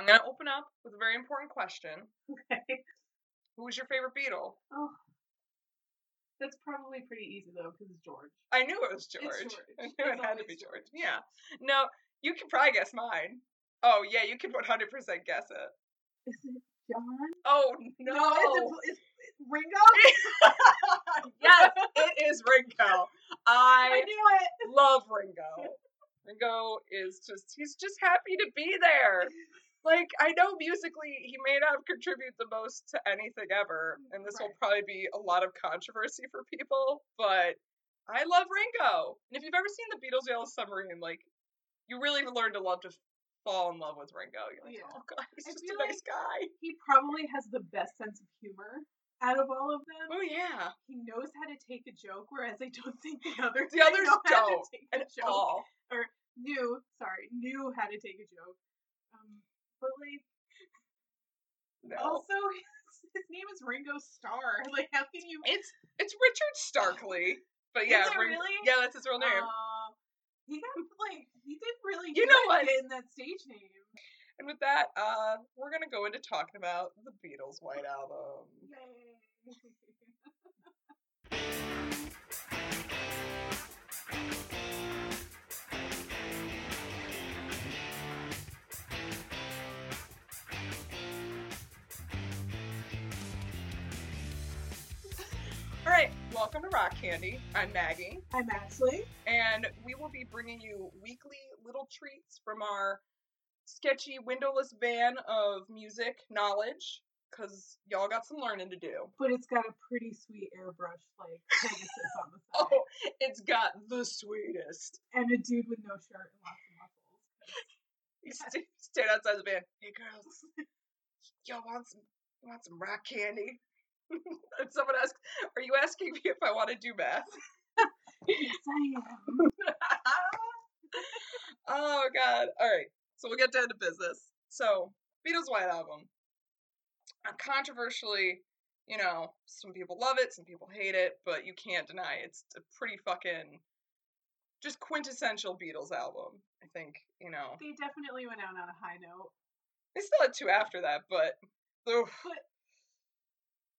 I'm gonna open up with a very important question. Okay. Who was your favorite Beatle? Oh. That's probably pretty easy though, because it's George. I knew it was George. George. I knew it had to be George. George. Yeah. No, you can probably guess mine. Oh yeah, you can 100% guess it. Is it John? Oh no. it's, it's, it's Ringo. yes, it is Ringo. I I knew it. love Ringo. Ringo is just he's just happy to be there. Like I know musically he may not contribute the most to anything ever, mm, and this will probably be a lot of controversy for people, but I love Ringo. And if you've ever seen the Beatles Yellow Submarine, like you really learn to love to fall in love with Ringo. You're oh, like, Yeah. oh god, he's I just a nice guy. He probably has the best sense of humor out of all of them. Oh yeah. He knows how to take a joke, whereas I don't think the others The others know how to don't take a At joke. all. Knew, sorry, knew how to take a joke. But like No. also his, his name is Ringo Starr. Like how can you? It's it's Richard Starkey. But yeah, Ring- really? yeah, that's his real name. Uh, he got like he did really You good know what? in that stage name. and with that, uh, we're gonna go into talking about the Beatles' White Album. Yay. welcome to Rock Candy. I'm Maggie, I'm Ashleigh. and we will be bringing you weekly little treats from our sketchy windowless van of music knowledge, cause y'all got some learning to do. But it's got a pretty sweet airbrush like Pegasus on the oh, side. Oh, it's got the sweetest. And a dude with no shirt and lots of muscles. He st- stayed outside the van. Hey girls, y'all want some want some rock candy? and someone asked, "Are you asking me if I want to do math?" Yes, I am. oh god. All right. So we'll get down to business. So Beatles White Album. Controversially, you know, some people love it, some people hate it, but you can't deny it's a pretty fucking just quintessential Beatles album. I think you know They definitely went out on a high note. they still had two after that, but oof. But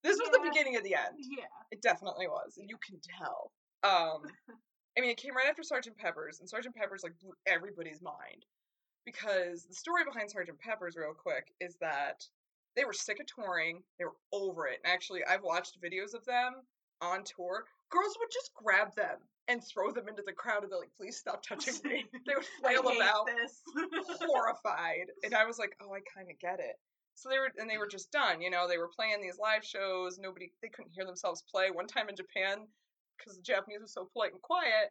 this was the beginning of the end. yeah, It definitely was, and you can tell. Um, I mean, it came right after Sergeant Pepper's, and Sergeant Pepper's like blew everybody's mind because the story behind Sergeant Pepper's, real quick, is that they were sick of touring. They were over it. And actually, I've watched videos of them on tour. Girls would just grab them and throw them into the crowd, and they're like, "Please stop touching me." They would flail about this. horrified. And I was like, oh, I kind of get it. So they were, and they were mm-hmm. just done. You know, they were playing these live shows. Nobody, they couldn't hear themselves play. One time in Japan, because the Japanese was so polite and quiet,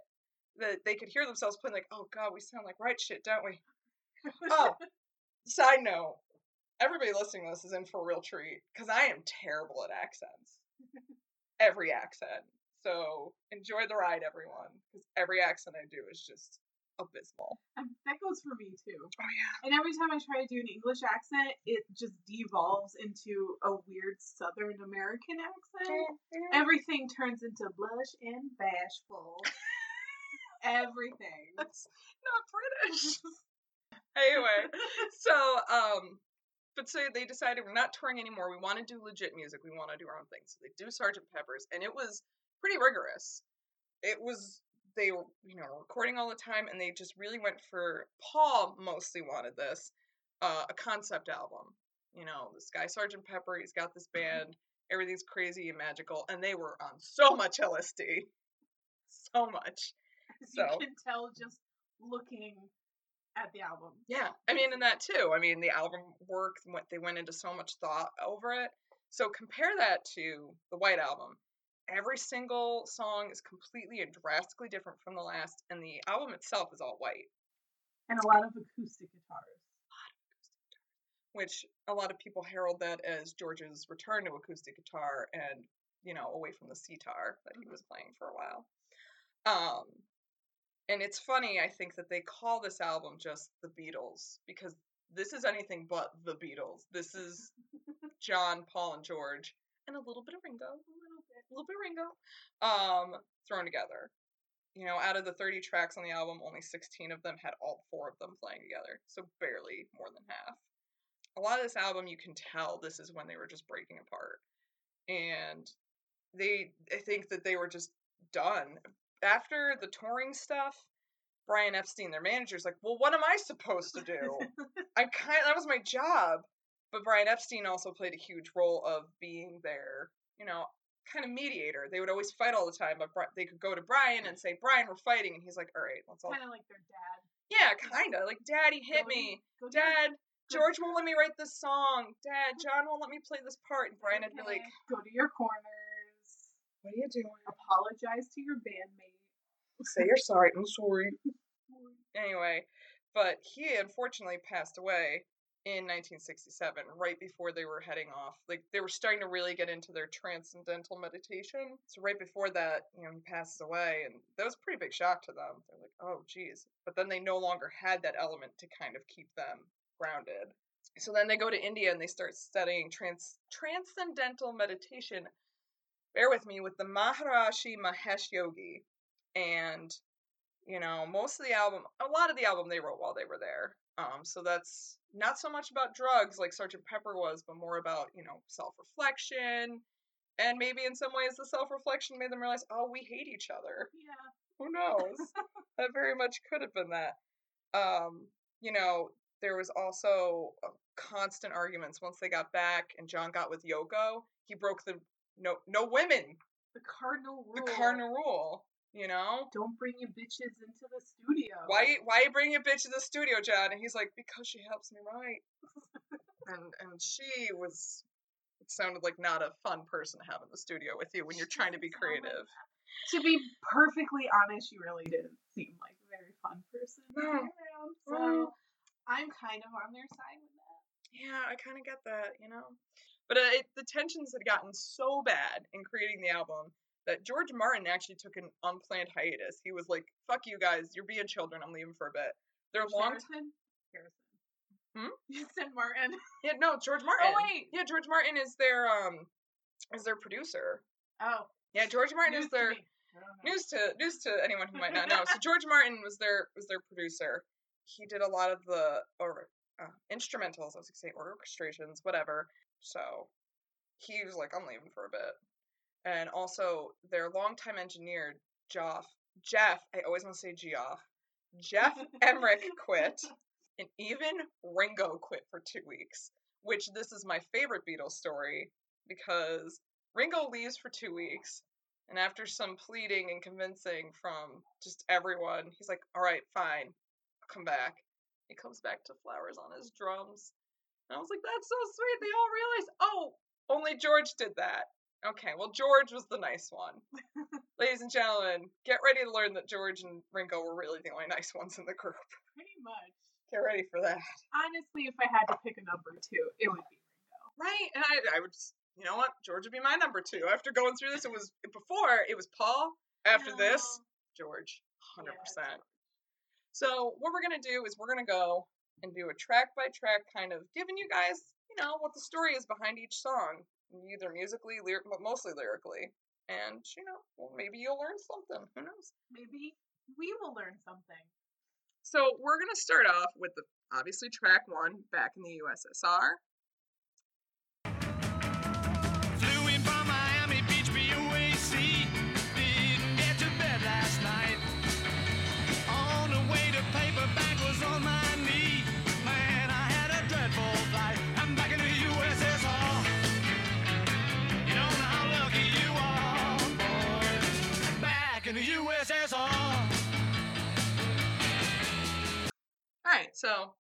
that they could hear themselves playing. Like, oh god, we sound like right shit, don't we? Oh, side note, everybody listening to this is in for a real treat because I am terrible at accents. Every accent. So enjoy the ride, everyone, because every accent I do is just abysmal. Um, that goes for me too. Oh yeah. And every time I try to do an English accent, it just devolves into a weird Southern American accent. Everything turns into blush and bashful. Everything. That's not British. anyway, so um, but so they decided we're not touring anymore. We want to do legit music. We want to do our own thing. So they do Sergeant Pepper's, and it was pretty rigorous. It was they were you know recording all the time, and they just really went for Paul mostly wanted this uh, a concept album. You know, this guy Sergeant Pepper. He's got this band. Everything's crazy and magical, and they were on so much LSD, so much. you So- can tell just looking at the album. Yeah, I mean, in that too. I mean, the album work, what they went into so much thought over it. So compare that to the White Album. Every single song is completely and drastically different from the last, and the album itself is all white, And a lot of acoustic guitars. which a lot of people herald that as George's return to acoustic guitar and you know away from the sitar that he was playing for a while. Um, and it's funny, I think that they call this album just the Beatles because this is anything but the Beatles. This is John, Paul, and George, and a little bit of Ringo, a little bit, a little bit of Ringo, um, thrown together. You know, out of the 30 tracks on the album, only 16 of them had all four of them playing together, so barely more than half. a lot of this album you can tell this is when they were just breaking apart. And they I think that they were just done. After the touring stuff, Brian Epstein, their manager's like, "Well, what am I supposed to do? I kind that was my job." But Brian Epstein also played a huge role of being their, you know, kind of mediator. They would always fight all the time, but they could go to Brian and say, "Brian, we're fighting," and he's like, "All right, let's all." kind of like their dad. Yeah, kind of like, "Daddy hit Go me, go Dad." George won't let me write this song. Dad, John won't let me play this part. And Brian would be like, go to your corners. "What are you doing? Apologize to your bandmate. Say you're sorry. I'm sorry." Anyway, but he unfortunately passed away in 1967, right before they were heading off. Like they were starting to really get into their transcendental meditation. So right before that, you know, he passes away, and that was a pretty big shock to them. They're like, "Oh, geez." But then they no longer had that element to kind of keep them grounded. So then they go to India and they start studying trans transcendental meditation. Bear with me with the Maharishi Mahesh Yogi, and you know, most of the album, a lot of the album they wrote while they were there. Um, so that's not so much about drugs like Sergeant Pepper was, but more about, you know, self reflection. And maybe in some ways the self reflection made them realize, oh, we hate each other. Yeah. Who knows? that very much could have been that. Um, you know, there was also uh, constant arguments once they got back and John got with Yoko. He broke the no no women, The cardinal rule. the cardinal rule. You know, Don't bring your bitches into the studio. why why you bring your bitch to the studio, John? And he's like, because she helps me write. and and she was it sounded like not a fun person to have in the studio with you when you're trying to be creative. To be perfectly honest, you really didn't seem like a very fun person. to be No. around, So I'm kind of on their side with that. Yeah, I kind of get that, you know. But uh, it, the tensions had gotten so bad in creating the album that George Martin actually took an unplanned hiatus. He was like, "Fuck you guys, you're being children. I'm leaving for a bit." Their long Harrison? Harrison. Hmm? You said Martin. yeah, no, George Martin. Oh wait. yeah, George Martin is their um is their producer. Oh. Yeah, George Martin news is their me. I don't know. news to news to anyone who might not know. So George Martin was their was their producer. He did a lot of the or uh, instrumentals, I was gonna say orchestrations, whatever. So he was like, I'm leaving for a bit. And also their longtime engineer, Jeff Jeff, I always want to say Geoff. Jeff Emerick quit, and even Ringo quit for two weeks. Which this is my favorite Beatles story because Ringo leaves for two weeks, and after some pleading and convincing from just everyone, he's like, all right, fine, I'll come back. He comes back to flowers on his drums. And I was like, that's so sweet. They all realized, oh, only George did that. Okay, well, George was the nice one. Ladies and gentlemen, get ready to learn that George and Ringo were really the only nice ones in the group. Pretty much. Get ready for that. Honestly, if I had to pick a number two, it would be Ringo. Right, and I, I would, s- you know what? George would be my number two. After going through this, it was before it was Paul. After this, George, hundred percent. So what we're gonna do is we're gonna go and do a track by track kind of giving you guys, you know, what the story is behind each song, either musically, lyric, but mostly lyrically. And you know, well, maybe you'll learn something. Who knows? Maybe we will learn something. So we're gonna start off with the obviously track one, back in the USSR. Right, so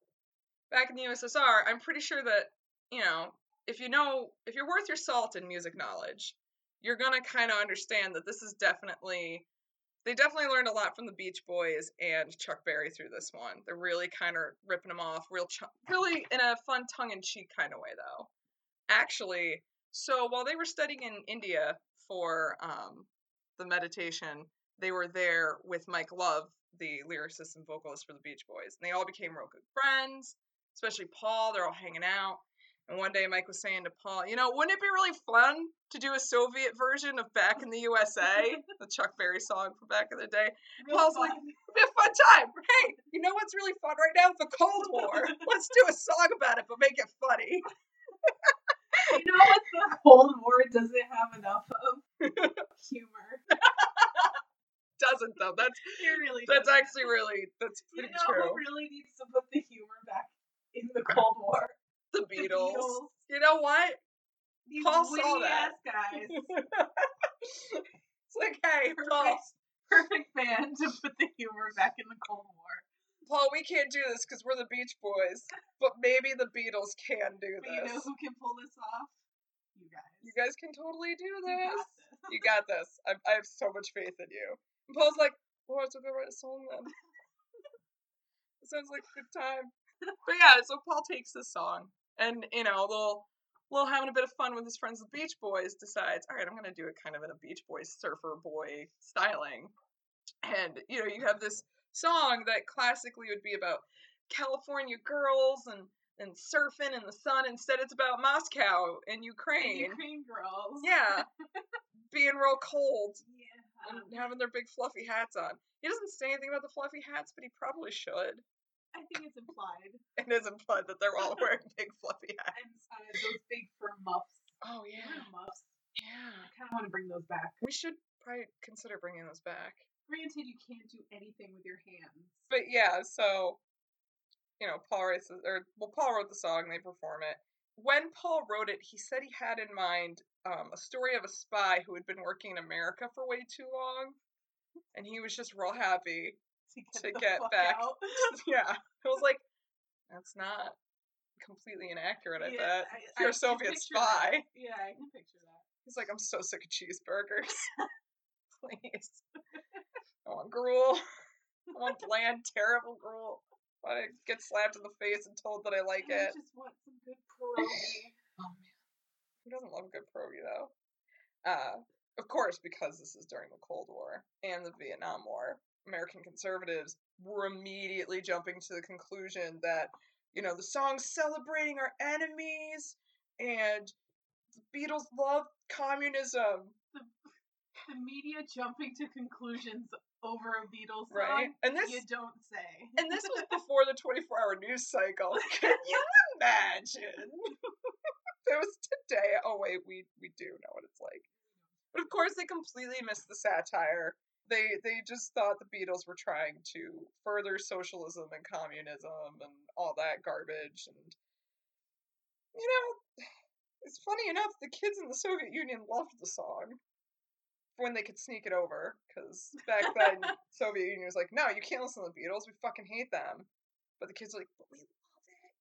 back in the USSR, I'm pretty sure that you know if you know if you're worth your salt in music knowledge, you're gonna kind of understand that this is definitely they definitely learned a lot from the Beach Boys and Chuck Berry through this one. They're really kind of ripping them off, real ch- really in a fun tongue-in-cheek kind of way though. Actually, so while they were studying in India for um, the meditation, they were there with Mike Love, the lyricist and vocalist for the Beach Boys. And they all became real good friends, especially Paul. They're all hanging out. And one day Mike was saying to Paul, you know, wouldn't it be really fun to do a Soviet version of Back in the USA, the Chuck Berry song from back in the day? Real Paul's fun. like, be a fun time. Hey, you know what's really fun right now? The Cold War. Let's do a song about it, but make it funny. you know what the Cold War doesn't have enough of? Humor. Doesn't though. That's It really that's doesn't. actually really that's You know true. who really needs to put the humor back in the Cold War? The The Beatles. Beatles. You know what? These Paul saw that. ass guys. it's like, hey, Paul, Perfect, man to put the humor back in the Cold War. Paul, we can't do this because we're the Beach Boys, but maybe the Beatles can do But you know who can pull this off? You guys. You guys can totally do You this. got this. You got this. I, I have so much faith in you. And Paul's like, well, let's go write a song then. it sounds like a good time. But yeah, so Paul takes this song and, you know, little, little having a bit of fun with his friends, the Beach Boys, decides, all right, I'm going to do it kind of in a Beach Boys surfer boy styling. And, you know, you have this song that classically would be about California girls and, and surfing in the sun. Instead, it's about Moscow and And Ukraine. Ukraine girls. Yeah. Being real cold. And having their big fluffy hats on. He doesn't say anything about the fluffy hats, but he probably should. I think it's implied. It is implied that they're all wearing big fluffy hats. And uh, those big fur muffs. Oh yeah, muffs. yeah. I kind of want to bring those back. We should probably consider bringing those back. Granted, you can't do anything with your hands. But yeah, so you know, Paul writes or well, Paul wrote the song. They perform it. When Paul wrote it, he said he had in mind um, a story of a spy who had been working in America for way too long, and he was just real happy To get, To get back. yeah, it was like, that's not completely inaccurate. I Yeah, bet. I- If you're I a Soviet picture that. spy, Yeah, I can picture that. he's like, I'm so sick of cheeseburgers. Please, I want gruel. I want bland, terrible gruel. I get slapped in the face and told that I like I it. just want some good pierogi. Oh man, who doesn't love a good pierogi though? Uh, of course, because this is during the Cold War and the Vietnam War, American conservatives were immediately jumping to the conclusion that you know the song's celebrating our enemies and the Beatles love communism, the media jumping to conclusions over a Beatles song. right? And this you don't say. and this was before the 24-hour news cycle. Can you imagine? it was today. Oh wait, we we do know what it's like. But of course, they completely missed the satire. They they just thought the Beatles were trying to further socialism and communism and all that garbage. And you know, it's funny enough, the kids in the Soviet Union loved the song when they could sneak it over. Because back then, Soviet Union was like, no, you can't listen to the Beatles. We fucking hate them. But the kids are like, but we love it.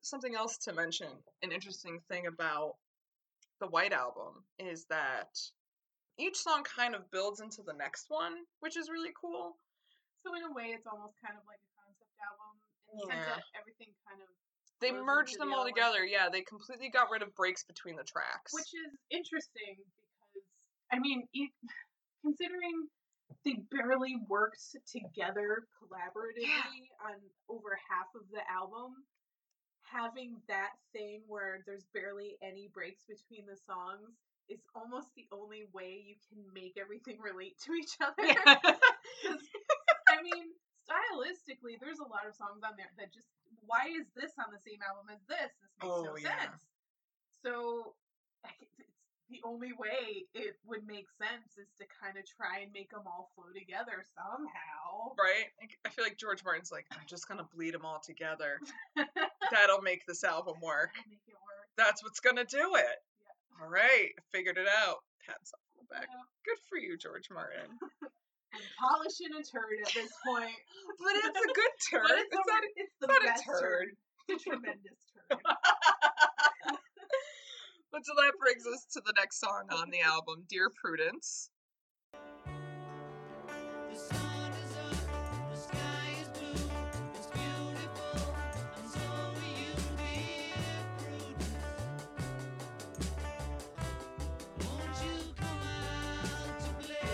Something else to mention, an interesting thing about the White Album is that each song kind of builds into the next one, which is really cool. So in a way, it's almost kind of like a concept album in the sense Yeah. that everything kind of, They merged them the all one. together. Yeah, they completely got rid of breaks between the tracks. which is interesting because I mean, it, considering they barely worked together collaboratively on over half of the album, having that thing where there's barely any breaks between the songs is almost the only way you can make everything relate to each other. Yeah. I mean, stylistically, there's a lot of songs on there that just why is this on the same album as this? This makes Oh, no yeah. sense. So I c- it's the only way it would make sense is to kind of try and make them all flow together somehow. right? I feel like George Martin's like, I'm just gonna bleed them all together. That'll make this album work. make work. That's what's gonna do it. All right, figured it out. Pat himself on the back. Yeah. Good for you, George Martin. I'm polishing a turd at this point. But it's a good turd. It's, it's, a, not. it's the best turd. turd. It's a tremendous turd. But so that brings us to the next song on the album, Dear Prudence. The sun is up, the sky is blue, it's beautiful, and so are you, dear Prudence. Won't you come out to play?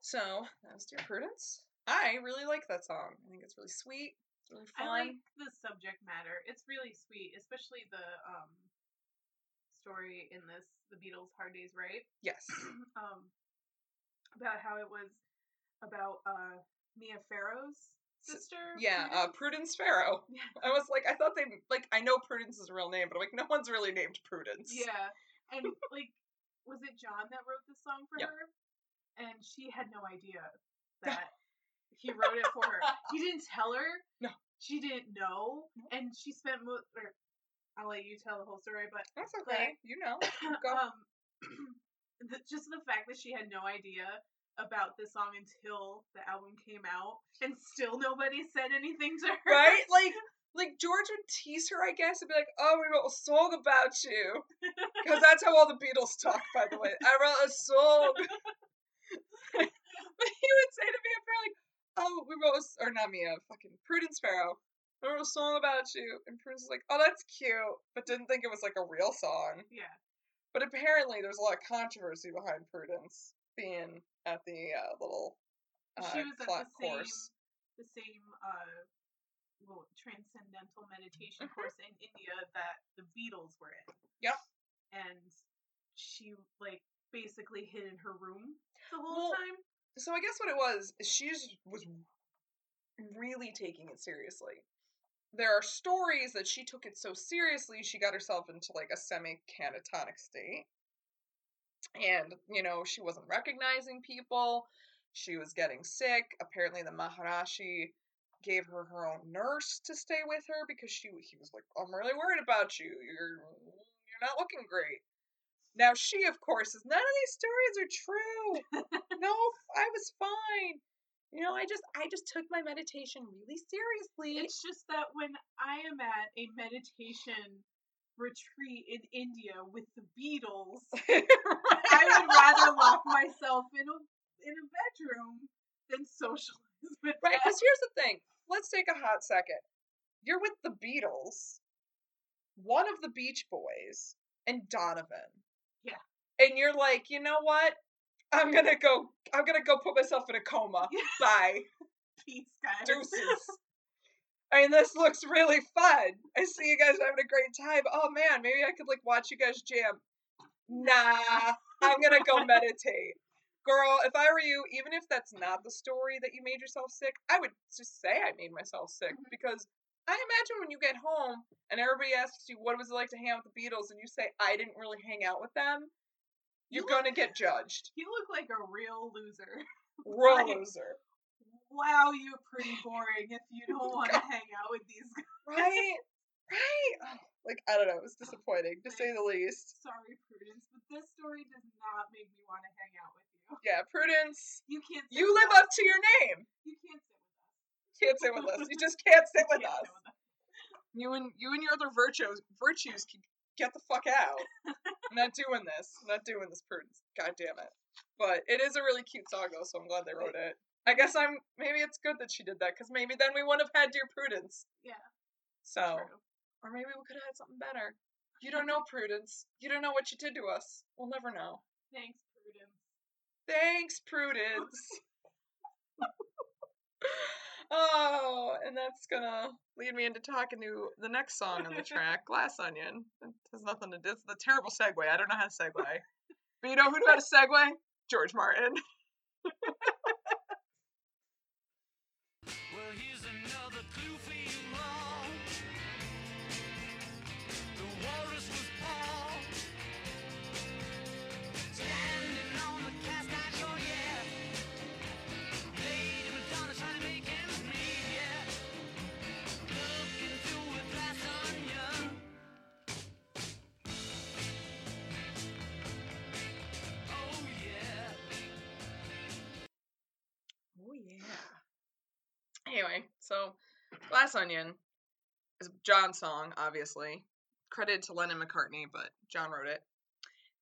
So that was Dear Prudence. I really like that song. I think it's really sweet. It's really fun. I like the subject matter. It's really sweet, especially the um story in this the Beatles Hard Day's Write yes. um about how it was about uh Mia Farrow's sister. Yeah, uh, Prudence Farrow. Yeah. I was like, I thought they like I know Prudence is a real name, but I'm like, no one's really named Prudence. Yeah, and like, was it John that wrote this song for Yep. her? And she had no idea that he wrote it for her. He didn't tell her. No. She didn't know, and she spent. Mo- or, I'll let you tell the whole story, but That's okay. You know. Go. um, the, just the fact that she had no idea about this song until the album came out, and still nobody said anything to her. right? Like like George would tease her, I guess, and be like, "Oh, we wrote a song about you," because that's how all the Beatles talk. By the way, I wrote a song. but he would say to me, "I'm like, oh, we wrote, a, or not uh, fucking Prudence Farrow. I wrote a song about you," and Prudence was like, "Oh, that's cute," but didn't think it was like a real song. Yeah. But apparently, there's a lot of controversy behind Prudence being at the uh, little uh, She was at the same- course. the same uh well, transcendental meditation Mhm. course in India that the Beatles were in. Yep. And she like basically hid in her room the whole Well, time. So I guess what it was she was really taking it seriously. There are stories that she took it so seriously she got herself into like a semi catatonic state. And, you know, she wasn't recognizing people. She was getting sick. Apparently the Maharishi gave her her own nurse to stay with her because she he was like, I'm really worried about you. You're you're not looking great. Now she, of course, is none of these stories are true. no, I was fine. You know, I just I just took my meditation really seriously. It's just that when I am at a meditation retreat in India with the Beatles, I would rather lock myself in a in a bedroom than socialize with Right, because here's the thing. Let's take a hot second. You're with the Beatles, one of the Beach Boys, and Donovan. And you're like, you know what? I'm gonna go. I'm gonna go put myself in a coma. Bye, Peace, guys. deuces. I mean, this looks really fun. I see you guys having a great time. Oh man, maybe I could like watch you guys jam. Nah, I'm gonna go meditate. Girl, if I were you, even if that's not the story that you made yourself sick, I would just say I made myself sick Mhm. because I imagine when you get home and everybody asks you what was it like to hang out with the Beatles and you say I didn't really hang out with them, you're You gonna get judged. You look like a real loser. Real Right. loser. Wow, you're pretty boring if you don't want to hang out with these guys. Right? right? Oh, like, I don't know, it was disappointing to say the least. Sorry, Prudence, but this story does not make me want to hang out with you. Yeah, Prudence, You can't. Sit you live us. up to your name. You can't sit with us. Can't sit with us. You just can't sit with can't us. sit with us. You and you and your other virtues virtues can get the fuck out. I'm not doing this. I'm not doing this, Prudence. God damn it. But it is a really cute song though, so I'm glad they wrote it. I guess I'm maybe it's good that she did that because maybe then we wouldn't have had Dear Prudence. Yeah. So, True. or maybe we could have had something better. You don't know Prudence. You don't know what you did to us. We'll never know. Thanks, Prudence. Thanks, Prudence. oh, and that's gonna lead me into talking to the next song on the track, Glass Onion. It has nothing to do. It's the terrible segue. I don't know how to segue. But you know who knew how to segue? George Martin. Anyway, so Glass Onion is a John song, obviously. Credited to Lennon McCartney, but John wrote it.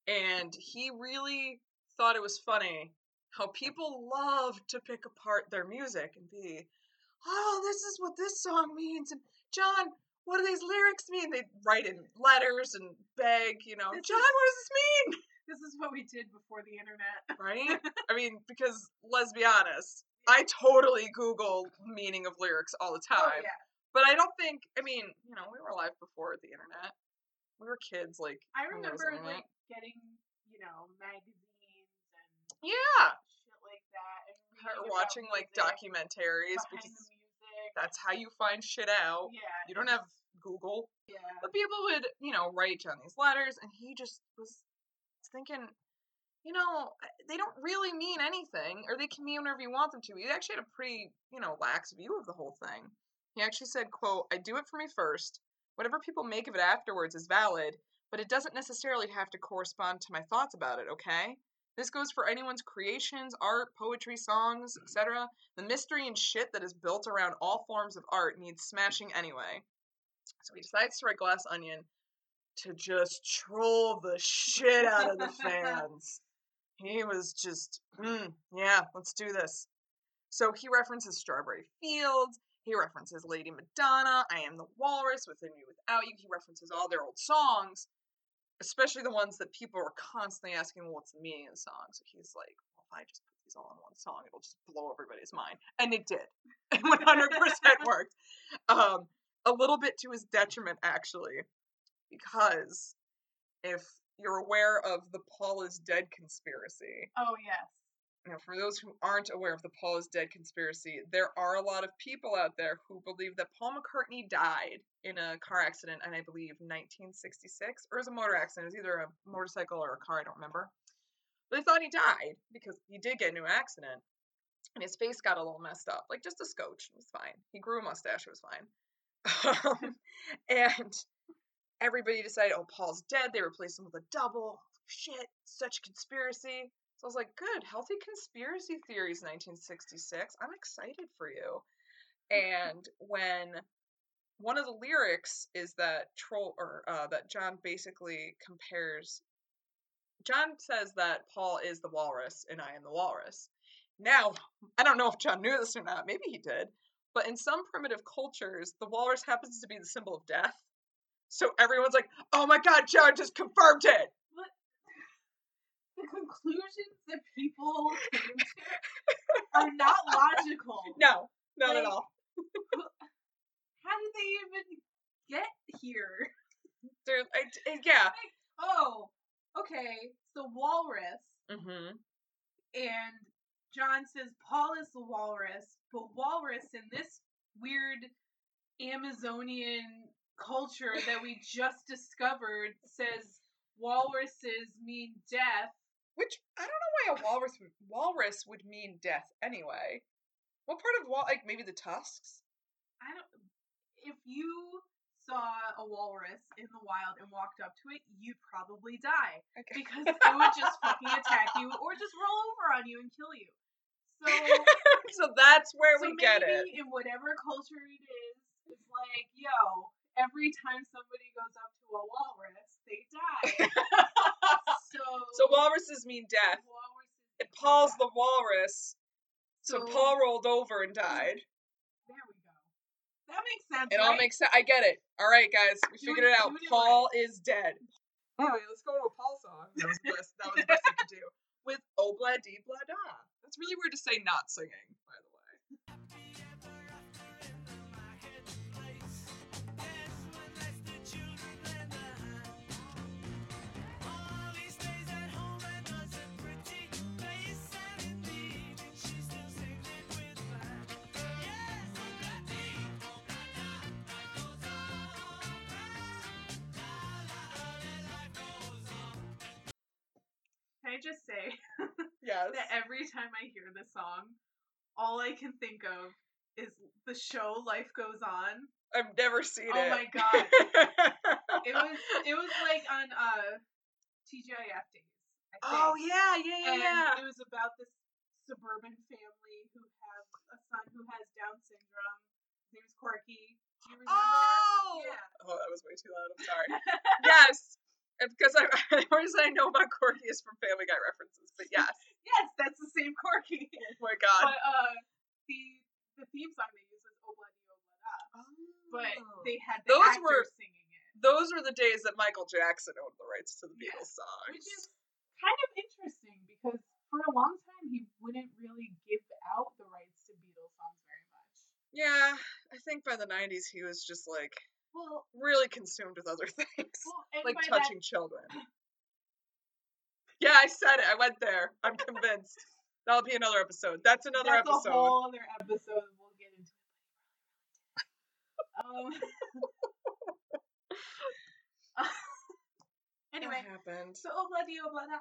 And he really thought it was funny how people love to pick apart their music and be, oh, this is what this song means. And John, what do these lyrics mean? They write in letters and beg, you know, This John, is- what does this mean? This is what we did before the internet. right? I mean, because let's be honest, I totally Google meaning of lyrics all the Oh time. yeah. But I don't think, I mean, you know, we were alive before the internet. We were kids, like, I when there was remember like getting, you know, magazines and yeah, shit like that, and watching like documentaries because. That's how you find shit out. Yeah. You don't have Google. Yeah. But people would, you know, write John these letters, and he just was thinking, you know, they don't really mean anything, or they can mean whatever you want them to. He actually had a pretty, you know, lax view of the whole thing. He actually said, quote, I do it for me first. Whatever people make of it afterwards is valid, but it doesn't necessarily have to correspond to my thoughts about it, okay? This goes for anyone's creations, art, poetry, songs, etc. The mystery and shit that is built around all forms of art needs smashing anyway. So he decides to write Glass Onion to just troll the shit out of the fans. He was just, mm, yeah, let's do this. So he references Strawberry Fields. He references Lady Madonna, I Am the Walrus, Within You, Without You. He references all their old songs, especially the ones that people were constantly asking, well, what's the meaning of the song? So he's like, well, if I just put these all in one song, it'll just blow everybody's mind. And it did. It 100% worked. Um, a little bit to his detriment, actually, because if you're aware of the Paul is dead conspiracy, Oh yes. now, for those who aren't aware of the Paul is dead conspiracy, there are a lot of people out there who believe that Paul McCartney died in a car accident, and I believe 1966, or it was a motor accident. It was either a motorcycle or a car, I don't remember. But they thought he died because he did get into an accident, and his face got a little messed up, like just a scotch. It was fine. He grew a mustache. It was fine. Um, and everybody decided, oh, Paul's dead. They replaced him with a double. Shit, such conspiracy. So I was like, good, healthy conspiracy theories, 1966. I'm excited for you. And when one of the lyrics is that troll or uh, that John basically compares. John says that Paul is the walrus and I am the walrus. Now, I don't know if John knew this or not. Maybe he did. But in some primitive cultures, the walrus happens to be the symbol of death. So everyone's like, "Oh my God, John just confirmed it." The conclusions that people came to are not logical. No, not at all. How did they even get here? They're, I, I- yeah. Oh, okay. So walrus, Mm-hmm. and John says Paul is the walrus, but walrus in this weird Amazonian culture that we just discovered says walruses mean death. Which I don't know why a walrus would, walrus would mean death anyway. What part of wal like maybe the tusks? I don't. If you saw a walrus in the wild and walked up to it, you'd probably die Okay. because it would just fucking attack you or just roll over on you and kill you. So, so that's where so we get it. in whatever culture it is, it's like, yo, every time somebody goes up to a walrus, they die. so, So walruses mean death. walruses And Paul's death. the walrus. So, So- Paul rolled over and died. There we go. That makes sense. It all makes sense. I get it. All right, guys, we Do figured it- it out. it Paul is dead. Anyway, let's go to a Paul song. That was the best. That was the best I could do. With Obla Di Bla Da. That's really weird to say not singing, I just say Yes. that every time I hear this song, all I can think of is the show Life Goes On. I've never seen Oh it. Oh my God. It was it was like on uh TGIF days. Oh yeah, yeah, yeah, and yeah. it was about this suburban family who have a son who has Down syndrome. His name's Corky. Do you remember? Oh. Yeah. Oh, that was way too loud. I'm sorry. yes. Because I, the only I know about Corky is from Family Guy references, but yes. yes, that's the same Corky. Oh my god. but uh, the the theme song they used was Obla Di Obla Da. But they had the Those were- singing it, those were the days that Michael Jackson owned the rights to the Yes. Beatles songs. which is kind of interesting because for a long time he wouldn't really give out the rights to Beatles songs very much. yeah, I think by the 90s he was just like Well, really consumed with other things, well, like touching children. Yeah, I said it. I went there. I'm convinced. That'll be another episode. That's another that's episode. a whole other episode. We'll get into it. Um. anyway, What happened? so obla di obla da.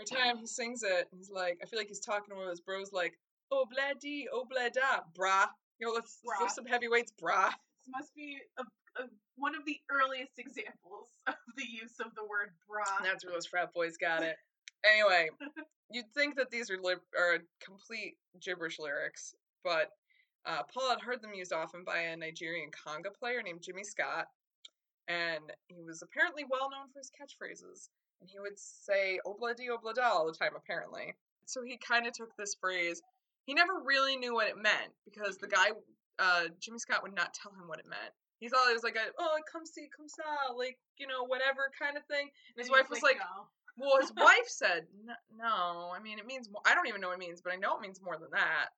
Every time he sings it, he's like, I feel like he's talking to one of his bros, like, oh blah dee, oh blah da, brah. You know, let's, let's lift some heavyweights, brah. This must be a, a, one of the earliest examples of the use of the word bra. That's where those frat boys got it. Anyway, you'd think that these are li- are complete gibberish lyrics, but uh, Paul had heard them used often by a Nigerian conga player named Jimmy Scott, and he was apparently well known for his catchphrases. And he would say "obladi oblada" all the time, apparently. So he kind of took this phrase. He never really knew what it meant because the guy, uh, Jimmy Scott, would not tell him what it meant. He thought it was like a oh come see come sa like you know whatever kind of thing. And his And wife was like, no. well, his wife said, "N- "No, I mean it means more. I don't even know what it means, but I know it means more than that."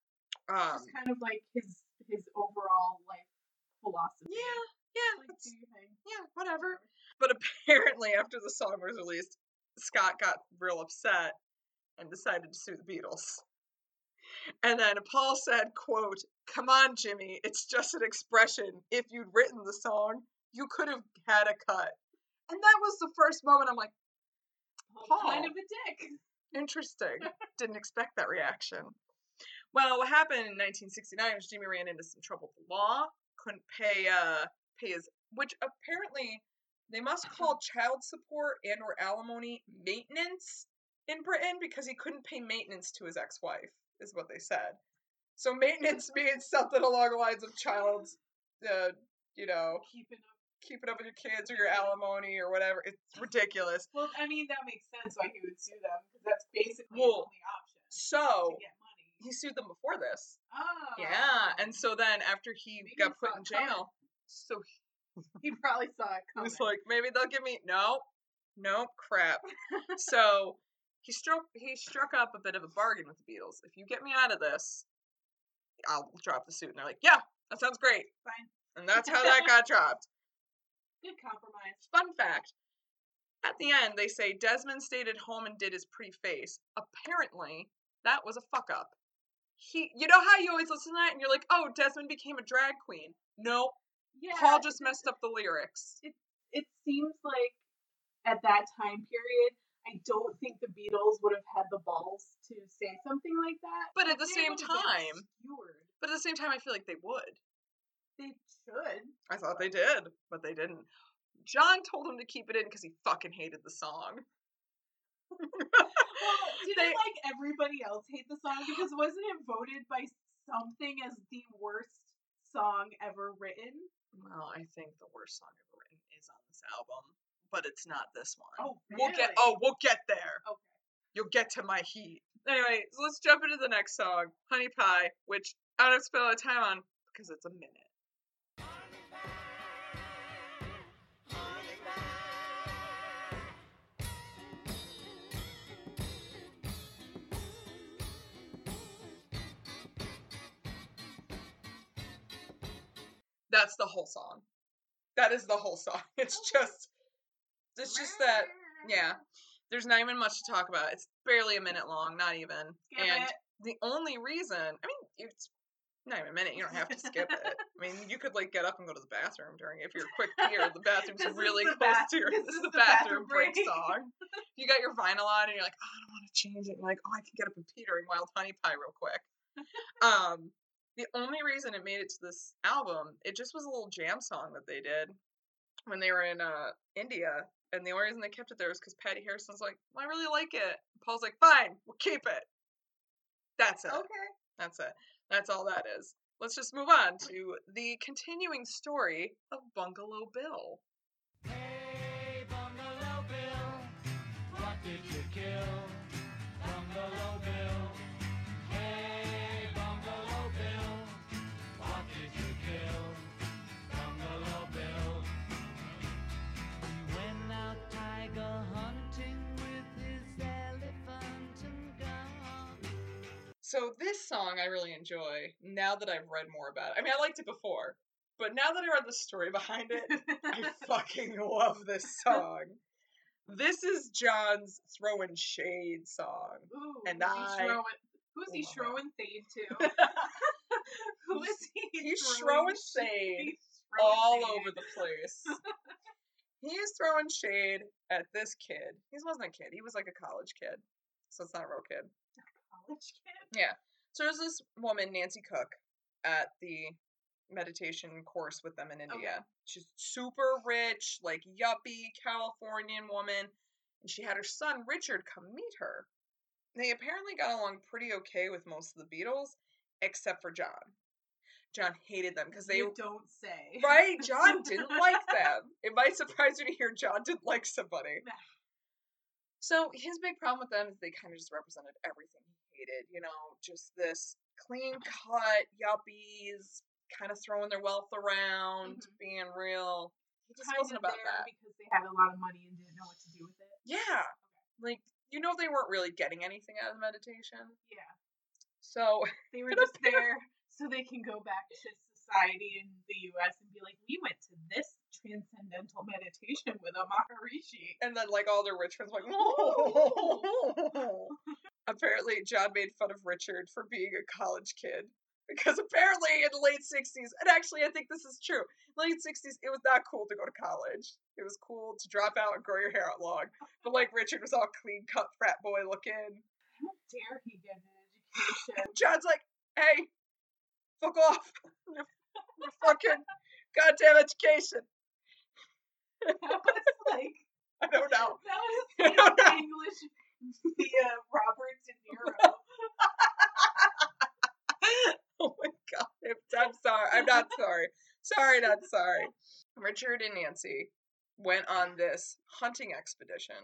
Um, Just kind of like his his overall life philosophy. yeah, yeah, Like, do your thing. yeah, whatever. But apparently, after the song was released, Scott got real upset and decided to sue the Beatles. And then Paul said, "quote Come on, Jimmy, it's just an expression. If you'd written the song, you could have had a cut." And that was the first moment I'm like, Well, Kind of a dick. Interesting. Didn't expect that reaction. Well, what happened in 1969 was Jimmy ran into some trouble with the law. Couldn't pay uh pay his which apparently they must call child support and or alimony maintenance in Britain because he couldn't pay maintenance to his ex-wife is what they said. So maintenance means something along the lines of child's uh you know Keeping up. keeping up with your kids or your alimony or whatever. It's ridiculous. Well, I mean that makes sense why he would sue them because that's basically Well, his only option So he sued them before this. Oh. Yeah, and so then after he Maybe got he put in it coming. jail, so he probably saw it coming. was like, maybe they'll give me no, no crap. so he struck he struck up a bit of a bargain with the Beatles. If you get me out of this, I'll drop the suit. And they're like, yeah, that sounds great. Fine. And that's how that got dropped. Good compromise. Fun fact. At the end, they say Desmond stayed at home and did his pretty face. Apparently, that was a fuck up. He, you know how you always listen to that and you're like, oh, Desmond became a drag queen. No, Yeah. Paul just messed up the lyrics. It It seems like at that time period, I don't think the Beatles would have had the balls to say something like that. But at the same would have been time, but at the same time, I feel like they would. They should. I thought they did, but they didn't. John told him to keep it in because he fucking hated the song. Well, didn't They- like everybody else hate the song because wasn't it voted by something as the worst song ever written? Well, I think the worst song ever written is on this album, but it's not this one. Oh, We'll get. really? Oh, we'll get there. Okay. You'll get to my heat. Anyway, so let's jump into the next song, "Honey Pie," which I don't have to spend a lot of time on because it's a minute. That's the whole song. That is the whole song. It's oh. just, it's just that. Yeah, there's not even much to talk about. It's barely a minute long, not even. Skip and it. the only reason, I mean, it's not even a minute. You don't have to skip it. I mean, you could like get up and go to the bathroom during if you're quick here. The bathroom's This really the close bath- to your. this This, is the bathroom bathroom break break. song. You got your vinyl on and you're like, oh, I don't want to change it. And you're like, oh, I can get up and pee during Wild Honey Pie real quick. um, the only reason it made it to this album, it just was a little jam song that they did when they were in uh India. And the only reason they kept it there was because Pattie Harrison's like, I really like it. Paul's like, fine, we'll keep it. That's it. Okay. That's it. That's all that is. Let's just move on to the continuing story of Bungalow Bill. So this song I really enjoy now that I've read more about it. I mean, I liked it before, but now that I read the story behind it, I fucking love this song. This is John's throwing shade song. Ooh, And he I throwing- Who's he throwing shade to? Who is he? He's throwing shade all shade. over the place. He's throwing shade at this kid. He wasn't a kid. He was like a college kid. So it's not a real kid. College kid. So there's this woman, Nancy Cooke, at the meditation course with them in India. She's super rich, like yuppie Californian woman, and she had her son Richard come meet her. They apparently got along pretty okay with most of the Beatles, except for John. John hated them because they You don't say. right. John didn't like them. It might surprise you to hear John didn't like somebody. So his big problem with them is they kind of just represented everything he hated. You know, just this clean cut yuppies, kind of throwing their wealth around, Mhm. being real. He just wasn't about that. because they had a lot of money and didn't know what to do with it. Yeah, like you know, they weren't really getting anything out of the meditation. Yeah, So they were just there so they can go back to society in the U.S. and be like, we went to this transcendental meditation with a Maharishi. And then like all their rich friends were like, oh. apparently John made fun of Richard for being a college kid. Because apparently in the late sixties, and actually I think this is true, late sixties, it was not cool to go to college. It was cool to drop out and grow your hair out long. But like Richard was all clean cut frat boy looking. How dare he get an education? John's like, hey, fuck off. Fucking goddamn education. That was like I don't know. that was know. English via Robert De Niro. oh my god. I'm, sorry. I'm not sorry. Sorry, not sorry. Richard and Nancy went on this hunting expedition,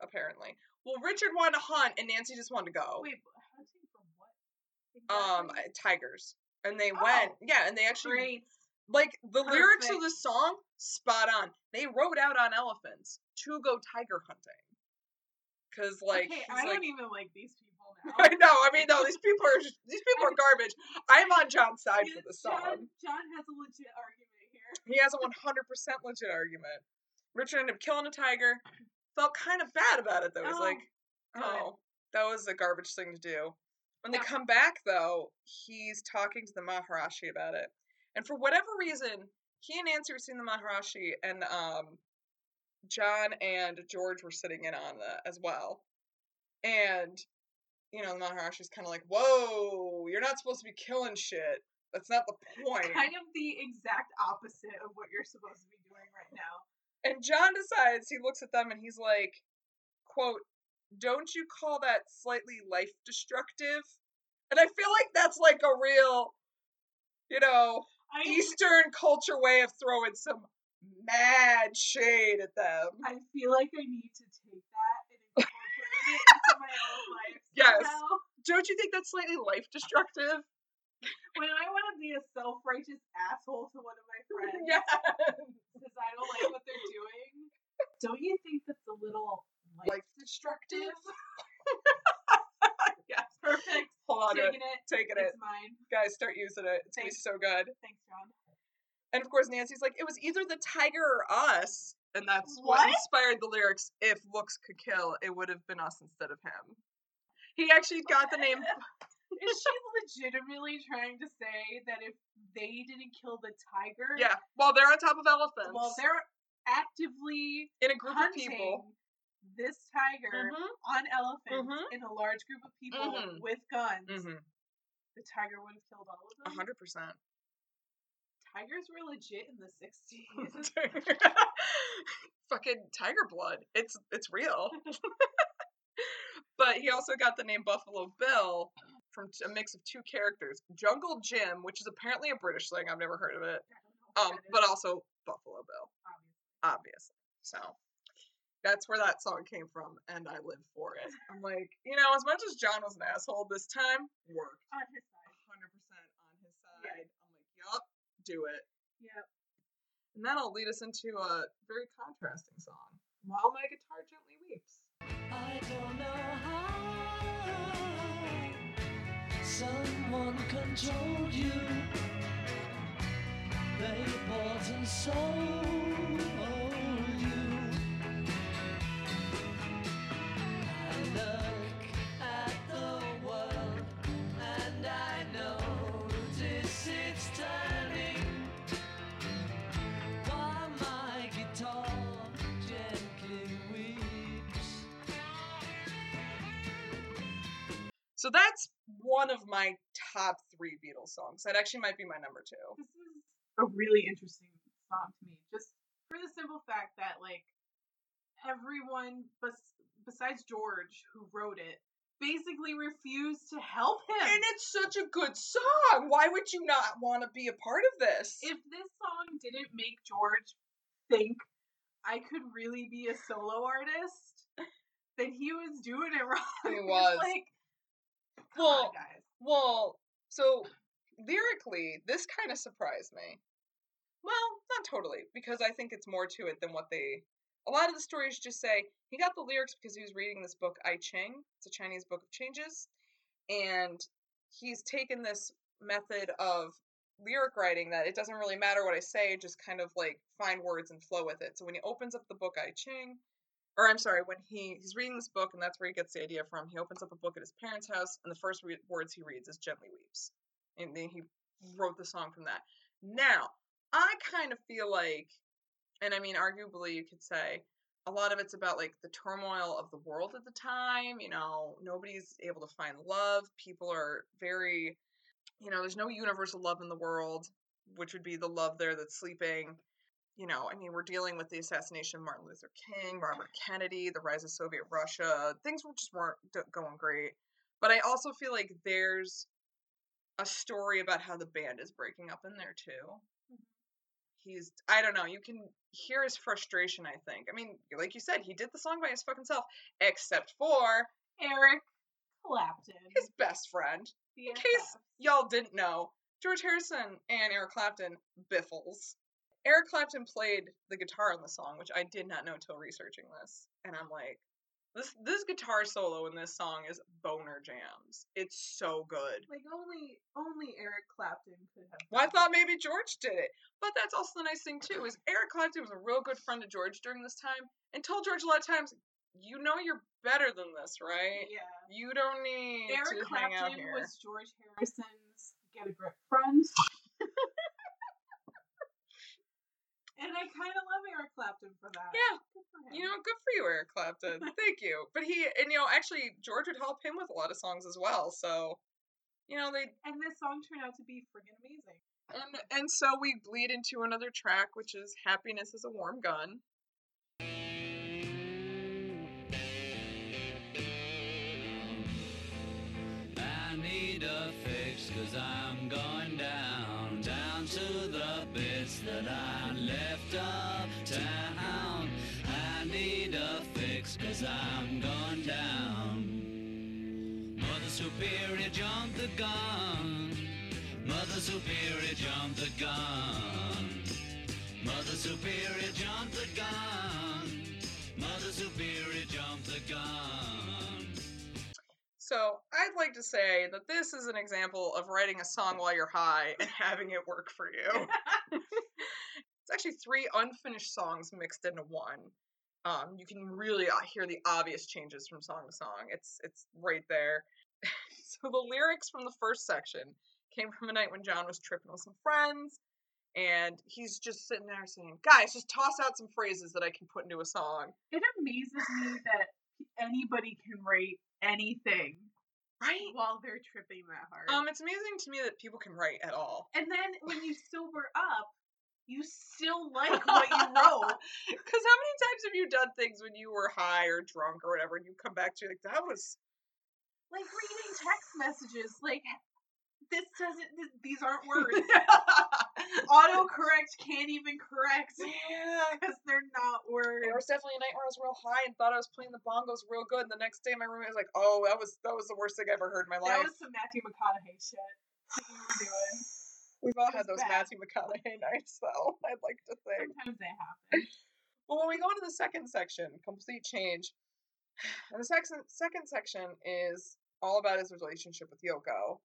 apparently. Well, Richard wanted to hunt and Nancy just wanted to go. Wait, hunting from what? um tigers. And they Oh. went yeah, and they actually Great. Like the lyrics of the song spot on. They rode out on elephants to go tiger hunting. Cause like okay, I like don't even like these people now. I know. I mean, no, these people are these people are garbage. I'm on John's side for the song. John has a legit argument here. He has a 100% legit argument. Richard ended up killing a tiger. Felt kind of bad about it though. He's Oh, like, good. oh, that was a garbage thing to do. When they come back though, he's talking to the Maharishi about it, and for whatever reason, he and Nancy were seeing the Maharishi, and um, John and George were sitting in on that as well. And you know, the Maharishi's kind of like, "Whoa, you're not supposed to be killing shit. That's not the point." Kind of the exact opposite of what you're supposed to be doing right now. And John decides, he looks at them and he's like, quote, don't you call that slightly life destructive? And I feel like that's like a real, you know, I Eastern culture way of throwing some mad shade at them. I feel like I need to take that and incorporate it into my own life. Yes. somehow. Don't you think that's slightly life destructive? When I want to be a self righteous asshole to one of my friends yes. because I don't like what they're doing, don't you think that's a little life, Life destructive? yes. Perfect. Hold on to it. Taking it. Taking it. It's mine. Guys, start using it. It's going to be so good. Thanks, John. And of course, Nancy's like, it was either the tiger or us. And that's what, What? inspired the lyrics. If looks could kill, it would have been us instead of him. He actually got the name. Is she legitimately trying to say that if they didn't kill the tiger, Yeah, while they're on top of elephants. well, they're actively in a group of people. This tiger Mhm, on elephants Mhm. in a large group of people Mhm. with guns, mhm, the tiger would have killed all of a them. hundred percent. Tigers were legit in the 60s. Fucking tiger blood. It's it's real. but he also got the name Buffalo Bill from t- a mix of two characters: Jungle Jim, which is apparently a British thing. I've never heard of it. Um, don't know what that but also Buffalo Bill, obviously. obviously. So that's where that song came from, and I live for it. I'm like, you know, as much as John was an asshole this time, worked On his side. 100 percent on his side. Yeah. I'm like, yup, do it. Yep. And that'll lead us into a very contrasting song. While my guitar gently weeps. I don't know how someone controlled you. They bought and sold So that's one of my top three Beatles songs. That actually might be my number two. This is a really interesting song to me, just for the simple fact that like everyone bes- besides George who wrote it basically refused to help him. And it's such a good song. Why would you not want to be a part of this? if this song didn't make George think I could really be a solo artist, then he was doing it wrong. He was. like, Well, guys. Well, so lyrically, this kind of surprised me. Well, not totally, because I think it's more to it than what they. A lot of the stories just say he got the lyrics because he was reading this book I Ching. It's a Chinese book of changes, and he's taken this method of lyric writing that it doesn't really matter what I say, just kind of like find words and flow with it. So when he opens up the book I Ching, or I'm sorry, when he he's reading this book and that's where he gets the idea from. He opens up a book at his parents' house, and the first re- words he reads is "gently weeps," and then he wrote the song from that. Now, I kind of feel like, and I mean, arguably, you could say a lot of it's about like the turmoil of the world at the time. You know, nobody's able to find love. People are very, you know, there's no universal love in the world, which would be the love there that's sleeping you know, I mean, we're dealing with the assassination of Martin Luther King, Robert Kennedy, the rise of Soviet Russia. Things were just weren't going great. But I also feel like there's a story about how the band is breaking up in there too. Hmm. He's, I don't know, you can hear his frustration, I think. I mean, like you said, he did the song by his fucking self, except for Eric Clapton. his best friend. BFF. case Y'all didn't know, George Harrison and Eric Clapton, biffles. Eric Clapton played the guitar on the song, which I did not know until researching this. And I'm like, this this guitar solo in this song is boner jams. It's so good. Like only only Eric Clapton could have. Well, I thought maybe George did it. But that's also the nice thing too, is Eric Clapton was a real good friend to George during this time and told George a lot of times, you know you're better than this, right? Yeah. You don't need Eric to hang out Clapton here. was George Harrison's Get a Grip friend. and I kind of love Eric Clapton for that. Yeah. Good for him. You know, good for you, Eric Clapton. Thank you. But he, and you know, actually, George would help him with a lot of songs as well. So, you know, they, and this song turned out to be friggin' amazing. and and so we bleed into another track, which is "Happiness is a Warm Gun." A fix cause I'm going down, down to the bits that I left uptown. I need a fix cause I'm going down. Mother Superior jumped the gun. Mother Superior jumped the gun. Mother Superior jumped the gun. Mother Superior jumped the gun. So I'd like to say that this is an example of writing a song while you're high and having it work for you. it's actually three unfinished songs mixed into one. Um, you can really uh, hear the obvious changes from song to song. It's it's right there. so the lyrics from the first section came from a night when John was tripping with some friends, and he's just sitting there saying, "Guys, just toss out some phrases that I can put into a song." It amazes me that anybody can write anything Right? while they're tripping that hard. Um, it's amazing to me that people can write at all. and then when you sober up, you still like what you wrote. Because how many times have you done things when you were high or drunk or whatever, and you come back to like that was Like reading text messages, like this doesn't. Th- these aren't words. Autocorrect can't even correct yeah. because they're not words. There was definitely a night where I was real high and thought I was playing the bongos real good, and the next day my roommate was like, "Oh, that was that was the worst thing I ever heard in my life." That life." was some Matthew McConaughey shit that you were doing. We've all had those bad. Matthew McConaughey nights, though. I'd like to think. Sometimes they happen. But when we go into the second section, complete change, and the second second section is all about his relationship with Yoko,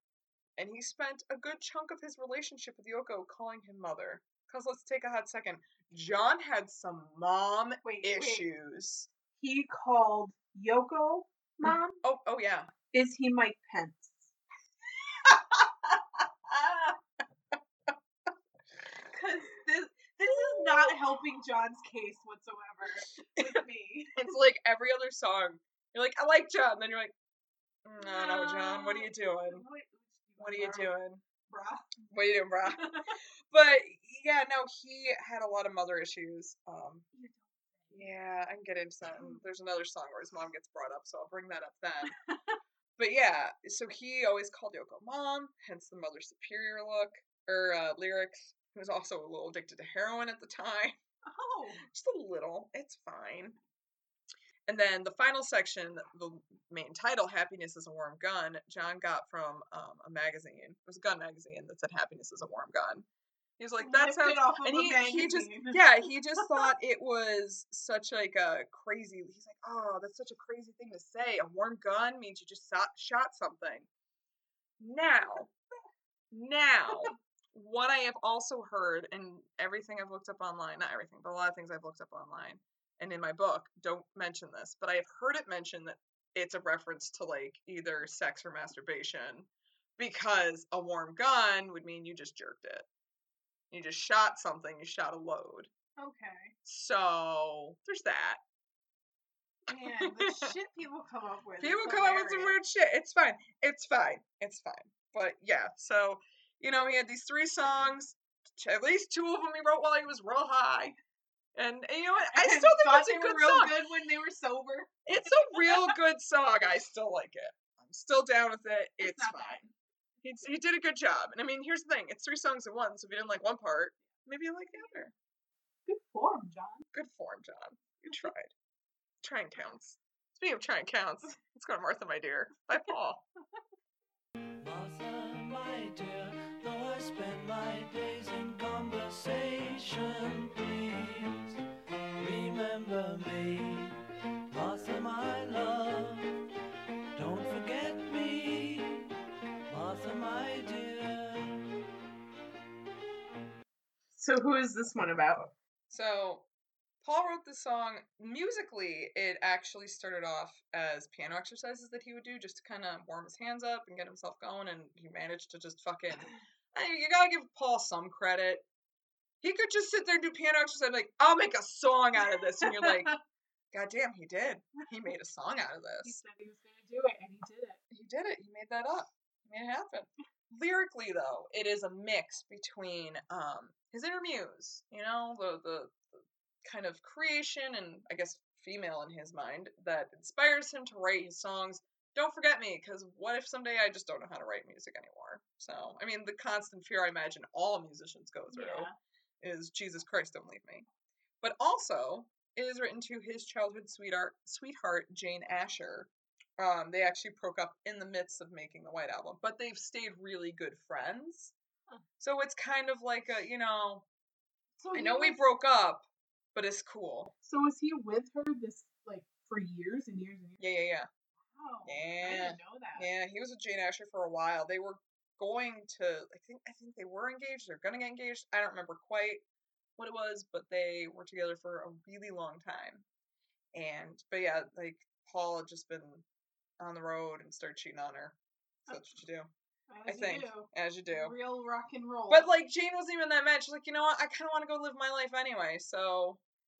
and he spent a good chunk of his relationship with Yoko calling him mother. Cause let's take a hot second. John had some mom Wait, wait. issues. He called Yoko mm. mom. Oh, oh yeah. Is he Mike Pence? Because this this is not helping John's case whatsoever with me. it's like every other song. You're like, I like John. Then you're like, No, no, John. What are you doing? What, are you doing? Bruh. What are you doing, brah? But yeah, no, he had a lot of mother issues. Um, yeah, I can get into that. And there's another song where his mom gets brought up, so I'll bring that up then. but yeah, so he always called Yoko mom, hence the mother superior look or uh, lyrics. He was also a little addicted to heroin at the time, Oh, just a little. It's fine. And then the final section, the main title, "Happiness is a Warm Gun," John got from um, a magazine. It was a gun magazine that said "Happiness is a Warm Gun." He was like, "That sounds," it off of and he he just yeah he just thought it was such like a crazy. He's like, "Oh, that's such a crazy thing to say. A warm gun means you just shot, shot something." Now, now, what I have also heard, and everything I've looked up online, not everything, but a lot of things I've looked up online, and in my book, don't mention this, but I have heard it mentioned that it's a reference to like either sex or masturbation, because a warm gun would mean you just jerked it. You just shot something, you shot a load. okay. So there's that. Man, the shit people come up with. People come up with some weird shit. It's fine. It's fine. It's fine. But yeah, so you know, he had these three songs. At least two of them he wrote while he was real high. And, and you know what? I still think it's a good real song. good when they were sober. It's a real good song. I still like it. I'm still down with it. It's It's, fine. He, he did a good job. And I mean, here's the thing: it's three songs in one. So if you didn't like one part, maybe you like the other. Good form, John. Good form, John. You tried. Trying counts. Speaking of trying counts, let's go to Martha, my dear, by Paul. Martha, my dear, spend my days in conversation, please remember me. Martha, my love, don't forget me. Martha, my dear. So who is this one about? So, Paul wrote this song. Musically, it actually started off as piano exercises that he would do just to kind of warm his hands up and get himself going, and he managed to just fucking. I you gotta give Paul some credit. He could just sit there and do piano exercises, like, I'll make a song out of this. And you're like, God damn, he did. He made a song out of this. he said he was gonna do it, and he did it. He did it. He made that up. He made it happen. Lyrically, though, it is a mix between um his inner muse, you know, the, the the kind of creation and I guess female in his mind that inspires him to write his songs. Don't forget me, because what if someday I just don't know how to write music anymore? So, I mean, the constant fear I imagine all musicians go through Yeah. is Jesus Christ, don't leave me. But also, it is written to his childhood sweetheart, sweetheart Jane Asher. Um, they actually broke up in the midst of making the White Album, but they've stayed really good friends. Huh. So it's kind of like a, you know, So I know we broke up, but it's cool. So was he with her this like for years and years and years? Yeah, yeah, yeah. Wow. I Yeah. didn't know that. Yeah, he was with Jane Asher for a while. They were going to I think I think they were engaged, they're gonna get engaged. I don't remember quite what it was, but they were together for a really long time. And but yeah, like Paul had just been on the road and started cheating on her. So uh, that's what you do. As I think. do. As you do. Real rock and roll. But like Jane wasn't even that mad. She's like, you know what, I kinda wanna go live my life anyway, so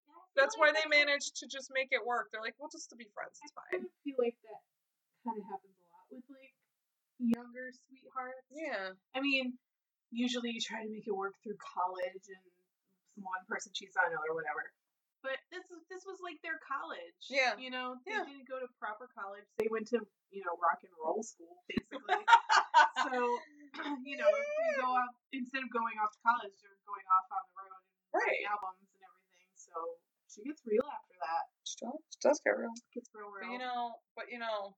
Yeah, I feel that's why they managed to just make it work. They're like, well just to be friends, it's I fine. kind feel like that kind of happens a lot with like younger sweethearts. Yeah. I mean, usually you try to make it work through college and one person cheats on another or whatever. But this this was like their college. Yeah. You know, they Yeah. didn't go to proper college. They went to, you know, rock and roll school basically. so, you know, go off instead of going off to college, you're going off on the road and writing Right. albums and everything. So she gets real after that. She does- she does get real. Gets real But real. you know, but you know,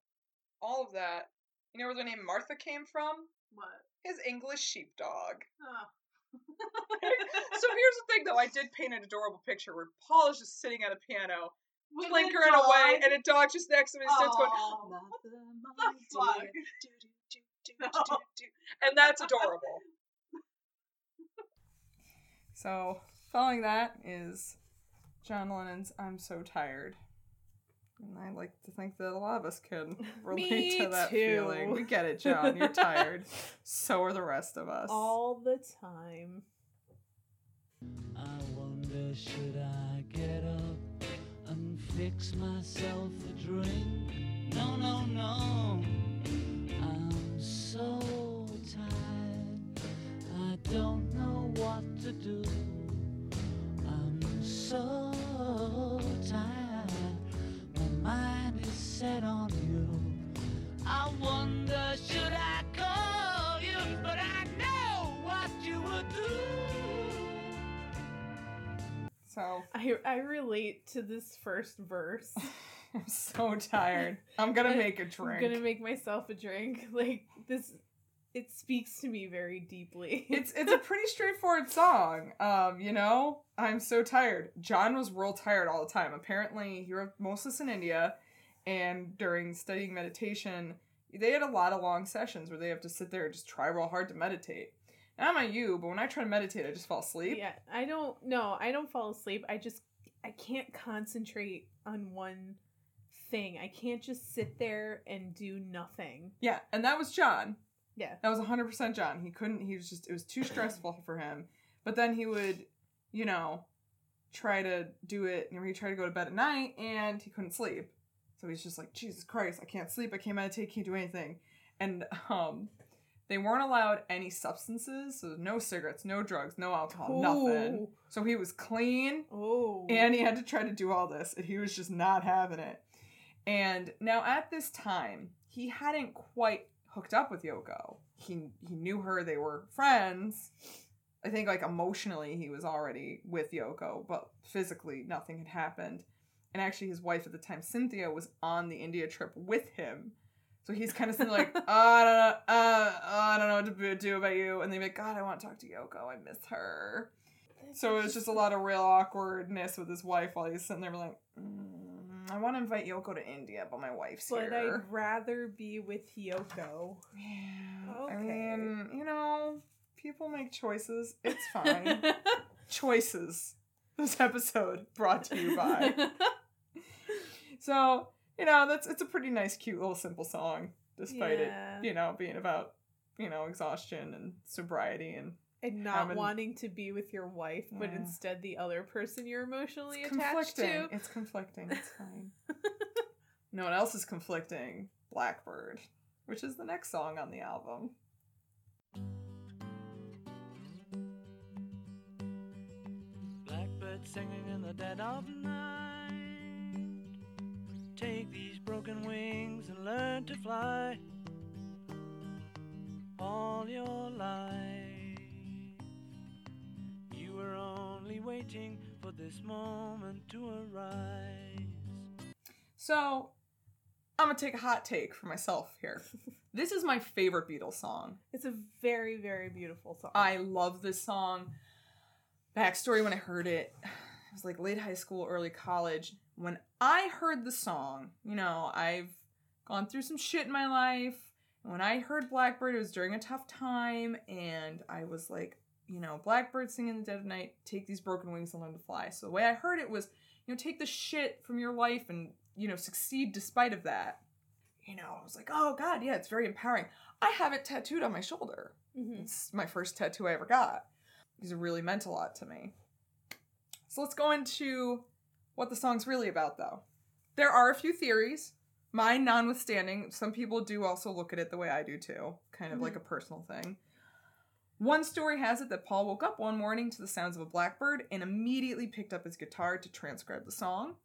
all of that. You know where the name Martha came from? what? His English sheepdog. Oh. so here's the thing, though. I did paint an adorable picture where Paul is just sitting at a piano, With a blinkering away, and a dog just next to him and starts going, Aw. "Mother, my fuck? dear, do, do, do, do, do, do, do." and that's adorable. So, following that is John Lennon's "I'm So Tired." And I like to think that a lot of us can relate to that too. feeling. We get it, John. You're tired. so are the rest of us. All the time. I wonder should I get up and fix myself a drink? No, no, no. so tired. I don't know what to do. I'm so set on you. I wonder should I call you, but I know what you would do. So I I relate to this first verse. I'm so tired. I'm gonna make a drink. I'm gonna make myself a drink. Like this, it speaks to me very deeply. it's it's a pretty straightforward song. Um, you know, I'm so tired. John was real tired all the time. Apparently, he wrote most of this in India, and during studying meditation, they had a lot of long sessions where they have to sit there and just try real hard to meditate. And I don't know you, but when I try to meditate, I just fall asleep. yeah, I don't. No, I don't fall asleep. I just I can't concentrate on one thing. I can't just sit there and do nothing. Yeah, and that was John. Yeah. That was 100% John. He couldn't, he was just, it was too stressful for him. But then he would, you know, try to do it, you know, he tried to go to bed at night and he couldn't sleep. So he's just like, Jesus Christ, I can't sleep, I can't meditate, can't do anything. And, um, they weren't allowed any substances, so no cigarettes, no drugs, no alcohol, nothing. So he was clean, Oh. and he had to try to do all this and he was just not having it and now at this time he hadn't quite hooked up with yoko he he knew her they were friends i think like emotionally he was already with yoko but physically nothing had happened and actually his wife at the time cynthia was on the india trip with him so he's kind of sitting like, oh, I don't know, uh, oh, I don't know what to do about you, and they'd be like, God, I want to talk to Yoko, I miss her. So it was just a lot of real awkwardness with his wife while he's sitting there like, mm, I want to invite Yoko to India, but my wife's But here. I'd rather be with Yoko. Yeah. I mean, you know, people make choices. It's fine. choices. This episode brought to you by. so, you know, that's it's a pretty nice, cute little simple song, despite Yeah. it, you know, being about, you know, exhaustion and sobriety and and not Having- wanting to be with your wife, but Yeah. instead the other person you're emotionally it's attached conflicting. to. It's conflicting. It's fine. no one else is conflicting. Blackbird, which is the next song on the album. Blackbird singing in the dead of night. Take these broken wings and learn to fly. All your life, you were only waiting for this moment to arise. So, I'm gonna take a hot take for myself here. this is my favorite Beatles song. It's a very, very beautiful song. I love this song. Backstory when I heard it, it was like late high school, early college. When I heard the song, you know, I've gone through some shit in my life. And when I heard Blackbird, it was during a tough time, and I was like, you know, Blackbird singing in the dead of night, take these broken wings and learn to fly. So the way I heard it was, you know, take the shit from your life and, you know, succeed despite of that. You know, I was like, oh god, yeah, it's very empowering. I have it tattooed on my shoulder. Mhm. It's my first tattoo I ever got because it really meant a lot to me. So let's go into what the song's really about, though. There are a few theories, mine notwithstanding. Some people do also look at it the way I do too, kind of like a personal thing. One story has it that Paul woke up one morning to the sounds of a blackbird and immediately picked up his guitar to transcribe the song.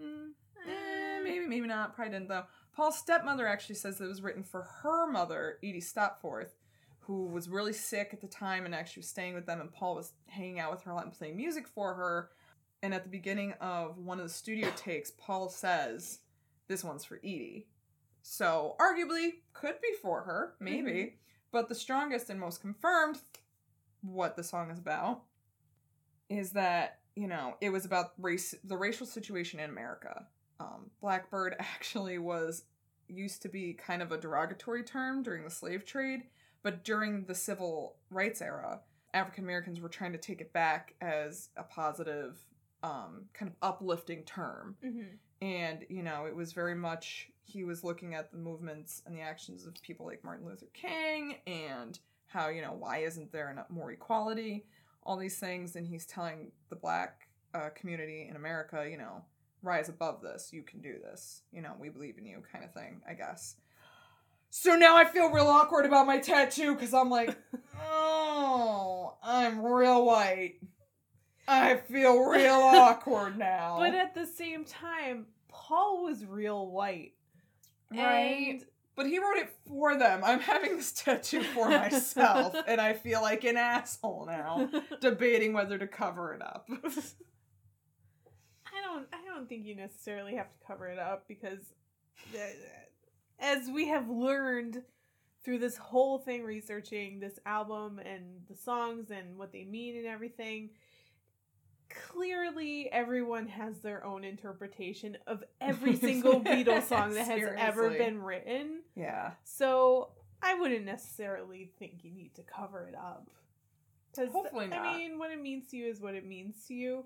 Mm, eh, maybe, maybe not. Probably didn't, though. Paul's stepmother actually says that it was written for her mother, Edie Stopforth, who was really sick at the time and actually was staying with them, and Paul was hanging out with her a lot and playing music for her. And at the beginning of one of the studio takes, Paul says, This one's for Edie. So, arguably, could be for her, maybe. But the strongest and most confirmed what the song is about is that, you know, it was about race the racial situation in America. Um, Blackbird actually was used to be kind of a derogatory term during the slave trade, but during the civil rights era, African Americans were trying to take it back as a positive, um, kind of uplifting term. Mhm. And, you know, it was very much, he was looking at the movements and the actions of people like Martin Luther King and how, you know, why isn't there enough more equality? All these things. And he's telling the black uh, community in America, you know, rise above this. You can do this. You know, we believe in you, kind of thing, I guess. So now I feel real awkward about my tattoo because I'm like, oh, I'm real white. I feel real awkward now. But at the same time, Paul was real white. right? And But he wrote it for them. I'm having this tattoo for myself, and I feel like an asshole now, debating whether to cover it up. I don't I don't think you necessarily have to cover it up because uh, as we have learned through this whole thing researching this album and the songs and what they mean and everything clearly everyone has their own interpretation of every single Beatles song that has ever been written. Yeah. So I wouldn't necessarily think you need to cover it up. 'Cause, Hopefully not. I mean, what it means to you is what it means to you.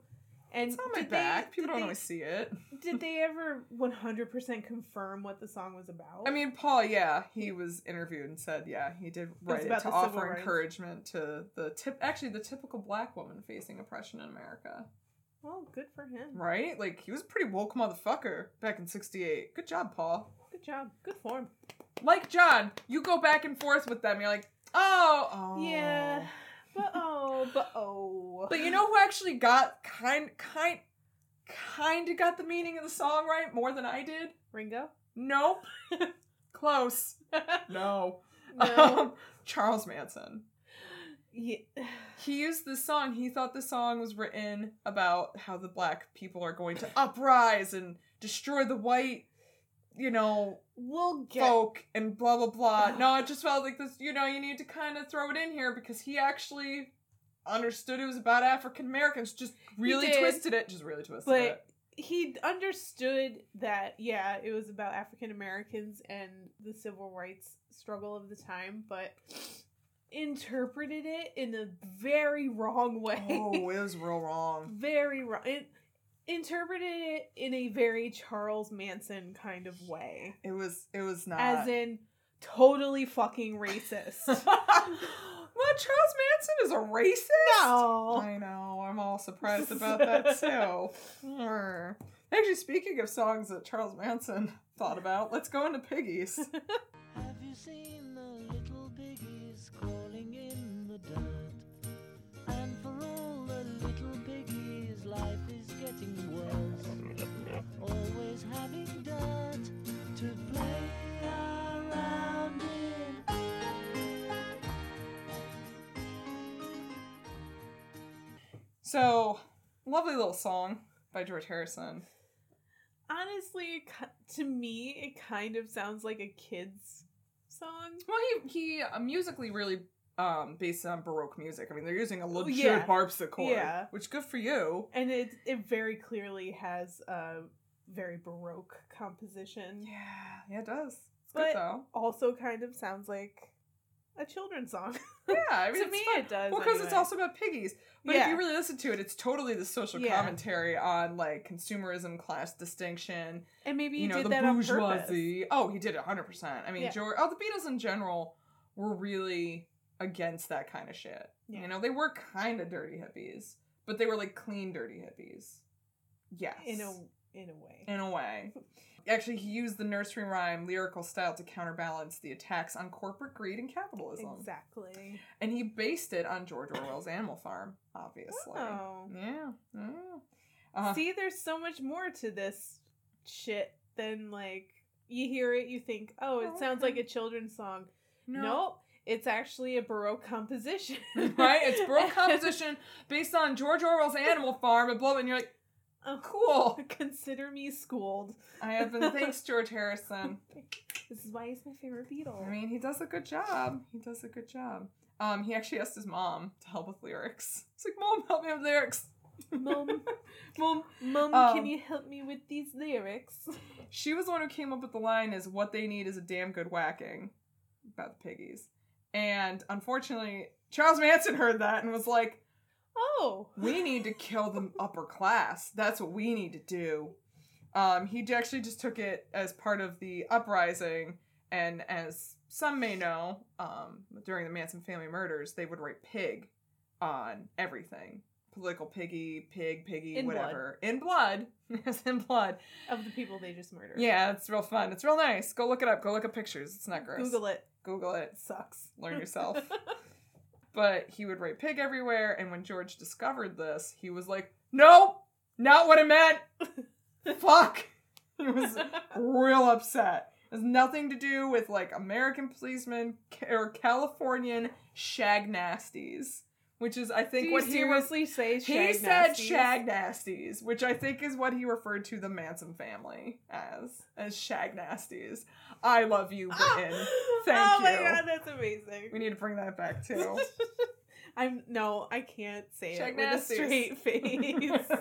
And It's on my did they- back. People don't they- always see it. Did they ever 100% confirm what the song was about? I mean, Paul, yeah, he was interviewed and said, yeah, he did write it about to offer rights. encouragement to the tip, actually, the typical black woman facing oppression in America. well, good for him. Right? Like, he was a pretty woke motherfucker back in 68. Good job, Paul. Good job. Good form. Like John, you go back and forth with them. You're like, oh, oh. Yeah. But oh, but oh. But you know who actually got kind, kind, kind of got the meaning of the song right more than I did? Ringo? Nope. Close. No. no. Um, Charles Manson. yeah. He used this song. He thought the song was written about how the black people are going to uprise and destroy the white, you know, We'll get folk and blah blah blah. No, it just felt like this. You know, you need to kind of throw it in here because he actually understood it was about African Americans. Just really did. twisted it. Just really twisted But it. he understood that yeah, it was about African Americans and the civil rights struggle of the time, but interpreted it in a very wrong way. Oh, it was real wrong. very wrong. It interpreted it in a very Charles Manson kind of way, It was. It was not. as in totally fucking racist. what? Charles Manson is a racist? no. I know. I'm all surprised about that too. Actually, speaking of songs that Charles Manson thought about, let's go into Piggies. Have you seen so, lovely little song by George Harrison. Honestly, to me, it kind of sounds like a kid's song. Well, he he uh, musically really um based on Baroque music. I mean, they're using a legit yeah. harpsichord, Yeah. which good for you. And it it very clearly has a very baroque composition. Yeah, yeah, it does. It's But- good though. Also, kind of sounds like a children's song. Yeah, I mean, to me, fun. it does. Well, because it's also about piggies. But if you really listen to it, it's totally the social Yeah. commentary on like consumerism, class distinction, and maybe you know, did the bourgeoisie. Oh, he did it 100%. I mean, Yeah. George, oh, the Beatles in general were really against that kind of shit. Yeah. You know, they were kind of dirty hippies, but they were like clean dirty hippies. Yes. In a in a way. in a way. Actually, he used the nursery rhyme lyrical style to counterbalance the attacks on corporate greed and capitalism. Exactly. And he based it on George Orwell's Animal Farm, obviously. Oh. Yeah. yeah. Uh, See, there's so much more to this shit than like you hear it, you think, oh, it Oh, sounds okay. like a children's song. no. Nope, it's actually a baroque composition. right? It's Baroque composition based on George Orwell's Animal Farm and blah, and you're like, Oh, cool. Consider me schooled. I have been, thanks, George Harrison. This is why he's my favorite Beatle. I mean, he does a good job. He does a good job. Um, he actually asked his mom to help with lyrics. He's like, Mom, help me with lyrics. Mom, mom, mom, Um, can you help me with these lyrics? She was the one who came up with the line is what they need is a damn good whacking about the piggies. And unfortunately, Charles Manson heard that and was like, Oh, we need to kill the upper class. That's what we need to do. Um, he actually just took it as part of the uprising, and as some may know, um, during the Manson family murders, they would write pig on everything. political piggy, pig, piggy, In blood. whatever. In blood. Yes, in blood. of the people they just murdered. Yeah, it's real fun. It's real nice. Go look it up. Go look at pictures. It's not gross. Google it. Google it. It sucks. Learn yourself. but he would write pig everywhere, and when George discovered this, he was like, Nope, not what I meant. Fuck. He was real upset. It has nothing to do with like American policemen or Californian shag nasties, which is I think Do you what he was. seriously say He shag said nasties? shag nasties, which I think is what he referred to the Manson family as, as shag nasties. I love you, ah! Britain. Thank oh my you. god, that's amazing. We need to bring that back too. I'm no, I can't say Shag it with a straight face. I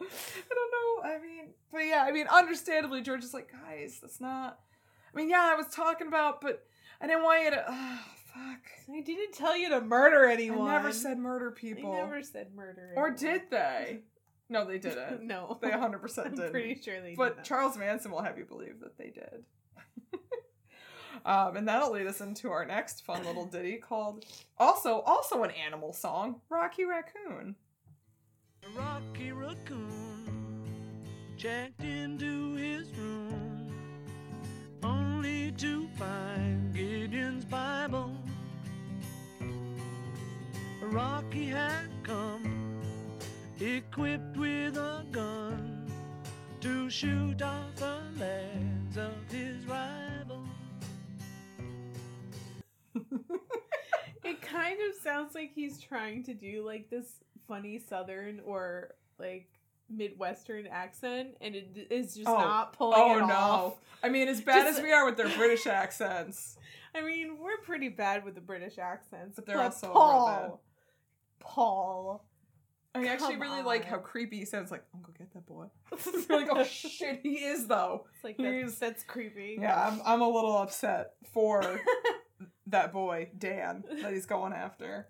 don't know. I mean, but yeah, I mean, understandably, George is like, guys, that's not. I mean, yeah, I was talking about, but I didn't want you to. Oh, fuck. I didn't tell you to murder anyone. I anyone. never said murder I people. never said murder. Or anyone. did they? No, they didn't. no, They 100% I'm didn't. pretty sure they did. But did. Charles Manson will have you believe that they did. um, and that'll lead us into our next fun little ditty called also also an animal song, Rocky Raccoon. Rocky Raccoon checked into his room only to find Gideon's Bible. Rocky had come equipped with a gun to shoot off the legs of his rival. It kind of sounds like he's trying to do like this funny southern or like midwestern accent, and it is just Oh. not pulling Oh it no. off. I mean, as bad Just- as we are with their British accents, I mean, we're pretty bad with the British accents, But they're also real Paul, Paul. I actually Come really like how creepy he sounds like, I'm gonna get that boy. You're like, oh shit, he is though. It's like that's, that's creepy. Yeah, I'm, I'm a little upset for that boy, Dan, that he's going after.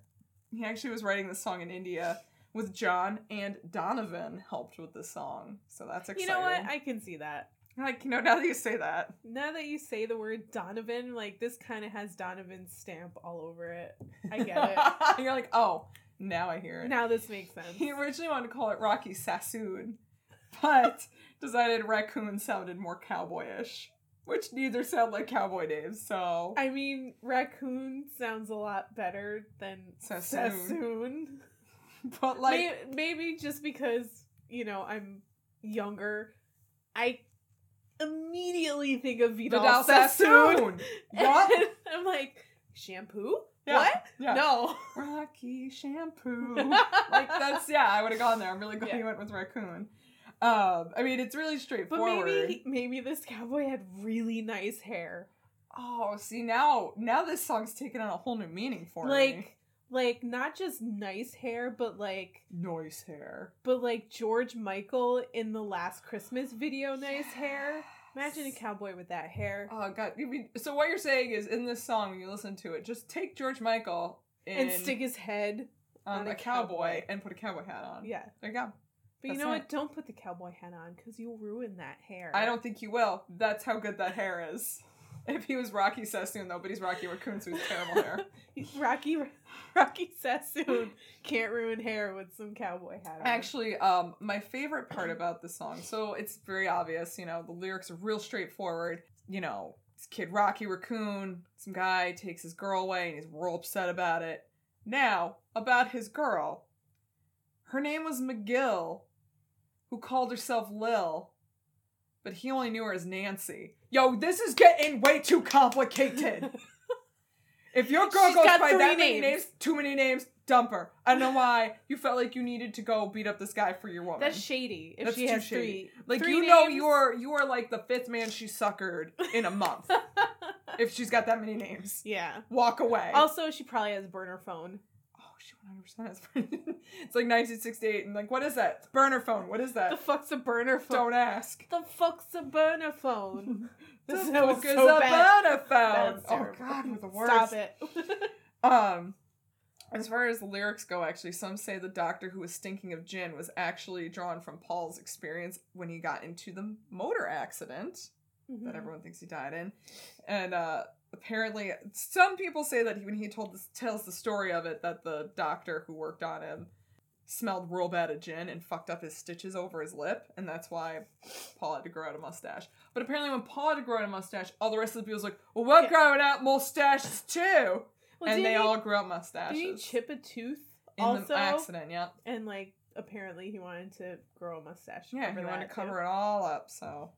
He actually was writing this song in India with John and Donovan helped with the song. So that's exciting. You know what? I can see that. like, you know, now that you say that. Now that you say the word Donovan, like this kind of has Donovan's stamp all over it. I get it. You're like, oh, now I hear it. now this makes sense. He originally wanted to call it Rocky Sassoon, but decided raccoon sounded more cowboyish, which neither sound like cowboy names, so. I mean, raccoon sounds a lot better than Sassoon. Sassoon. but like. May- maybe just because you know I'm younger, I immediately think of Vidal, Vidal Sassoon. Sassoon! And I'm like, shampoo? Yeah, What? yeah. No. Rocky shampoo. like that's yeah, I would have gone there. I'm really glad Yeah. you went with raccoon. Um, I mean it's really straightforward. But maybe maybe this cowboy had really nice hair. Oh, see now now this song's taken on a whole new meaning for me. Like like not just nice hair, but like nice hair. but like George Michael in the last Christmas video nice hair. Imagine a cowboy with that hair. Oh god. You mean, so what you're saying is in this song when you listen to it, just take George Michael in, and stick his head um, on a cowboy, cowboy. and put a cowboy hat on. Yeah. There you go. But you That's know it. what? Don't put the cowboy hat on because you'll ruin that hair. I don't think you will. That's how good that hair is. If he was Rocky Sassoon though, but he's Rocky Raccoon, so he's terrible hair. Rocky Rocky Sassoon can't ruin hair with some cowboy hat on. Actually, um, my favorite part about the song, so it's very obvious, you know, the lyrics are real straightforward. You know, this kid Rocky Raccoon, some guy takes his girl away and he's real upset about it. Now, about his girl. Her name was Magill, who called herself Lil, but he only knew her as Nancy. Yo, this is getting way too complicated. if your girl She's goes by that many names. names, too many names, dump her. I don't know why you felt like you needed to go beat up this guy for your woman. That's shady. If That's she too has shady. three, like three you know names- you're you are like the fifth man she suckered in a month if she's got that many names. yeah. Walk away. Also, she probably has a burner phone. Oh, she 100% has. it's like 1968 and like what is that? It's burner phone. What is that? The fuck's a burner phone? Don't ask. The fuck's a burner phone? The This- fuck is so a bad. burner phone? Oh god, with the words. Stop it. Um, as far as the lyrics go, actually, some say the doctor who was stinking of gin was actually drawn from Paul's experience when he got into the motor accident Mm-hmm. that everyone thinks he died in, and uh, apparently, some people say that when he told this, tells the story of it, that the doctor who worked on him smelled real bad of gin and fucked up his stitches over his lip, and that's why Paul had to grow out a mustache. But apparently, when Paul had to grow out a mustache, all the rest of the people was like, "Well, we're Yeah. growing out mustaches too," Well, and they he- all grew out mustaches Did he chip a tooth in also? the accident. Yeah, And like apparently he wanted to grow a mustache. yeah, he wanted to cover too. it all up. So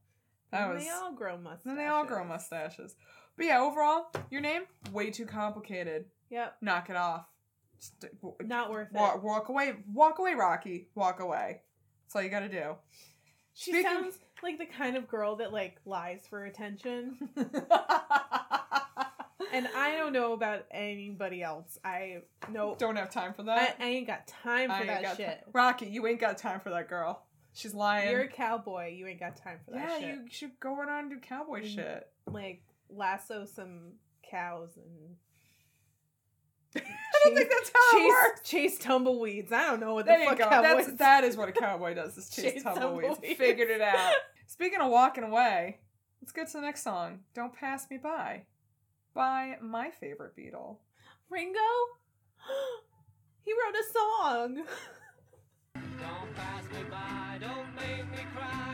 that And was They all grow mustaches. then they all grow mustaches. But yeah, overall, your name way too complicated. Yep. Knock it off. W- Not worth it. Walk, walk away. Walk away, Rocky. Walk away. That's all you gotta do. She Speaking- sounds like the kind of girl that like lies for attention. And I don't know about anybody else. I know don't have time for that. I ain't got time for that shit. ti- Rocky, you ain't got time for that girl. She's lying. You're a cowboy. You ain't got time for that yeah, shit. you should go on and do cowboy Mm. shit. Like lasso some cows and I don't think that's how it chase, works. chase tumbleweeds. I don't know what There the fuck go. cowboys. That's that is what a cowboy does. Is chase, Chase tumbleweeds. tumbleweeds. Figured it out. Speaking of walking away, let's get to the next song. Don't pass me by, by my favorite Beatle. Ringo. he wrote a song. Don't pass me by, don't make me cry,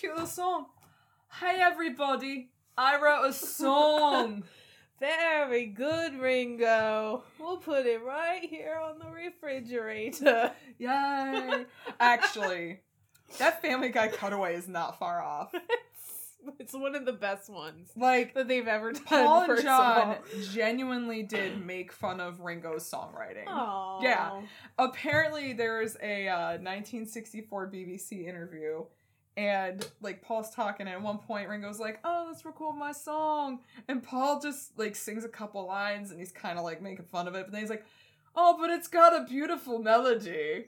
cute little song. Hey everybody, I wrote a song. Very good, Ringo. We'll put it right here on the refrigerator. Yay! Actually, that Family Guy cutaway is not far off. it's, it's one of the best ones Like that they've ever done. Paul and first of John genuinely did make fun of Ringo's songwriting. Aw. Yeah. Apparently, there's a uh, 1964 BBC interview, and like Paul's talking, and at one point Ringo's like, "Oh, let's record my song," and Paul just like sings a couple lines, and he's kind of like making fun of it, but then he's like, "Oh, but it's got a beautiful melody."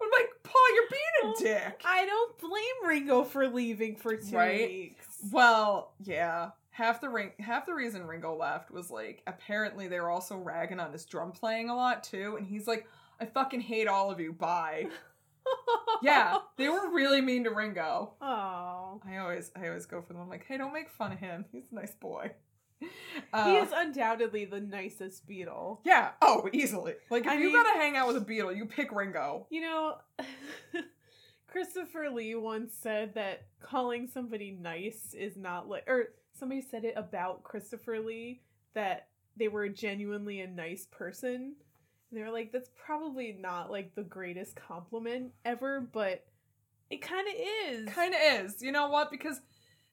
I'm like, Paul, you're being a dick. I don't blame Ringo for leaving for two Right? weeks. Well, yeah. Half the ring, half the reason Ringo left was like apparently they were also ragging on his drum playing a lot too, and he's like, "I fucking hate all of you. Bye." yeah, they were really mean to Ringo. Oh. I always, I always go for them. I'm like, "Hey, don't make fun of him. He's a nice boy." he Uh, is undoubtedly the nicest Beatle. yeah. Oh, easily. Like if I you mean- gotta hang out with a Beatle, you pick Ringo. You know, Christopher Lee once said that calling somebody nice is not like, or somebody said it about Christopher Lee that they were genuinely a nice person. And they were like, that's probably not like the greatest compliment ever, but it kind of is. Kind of is. You know what? Because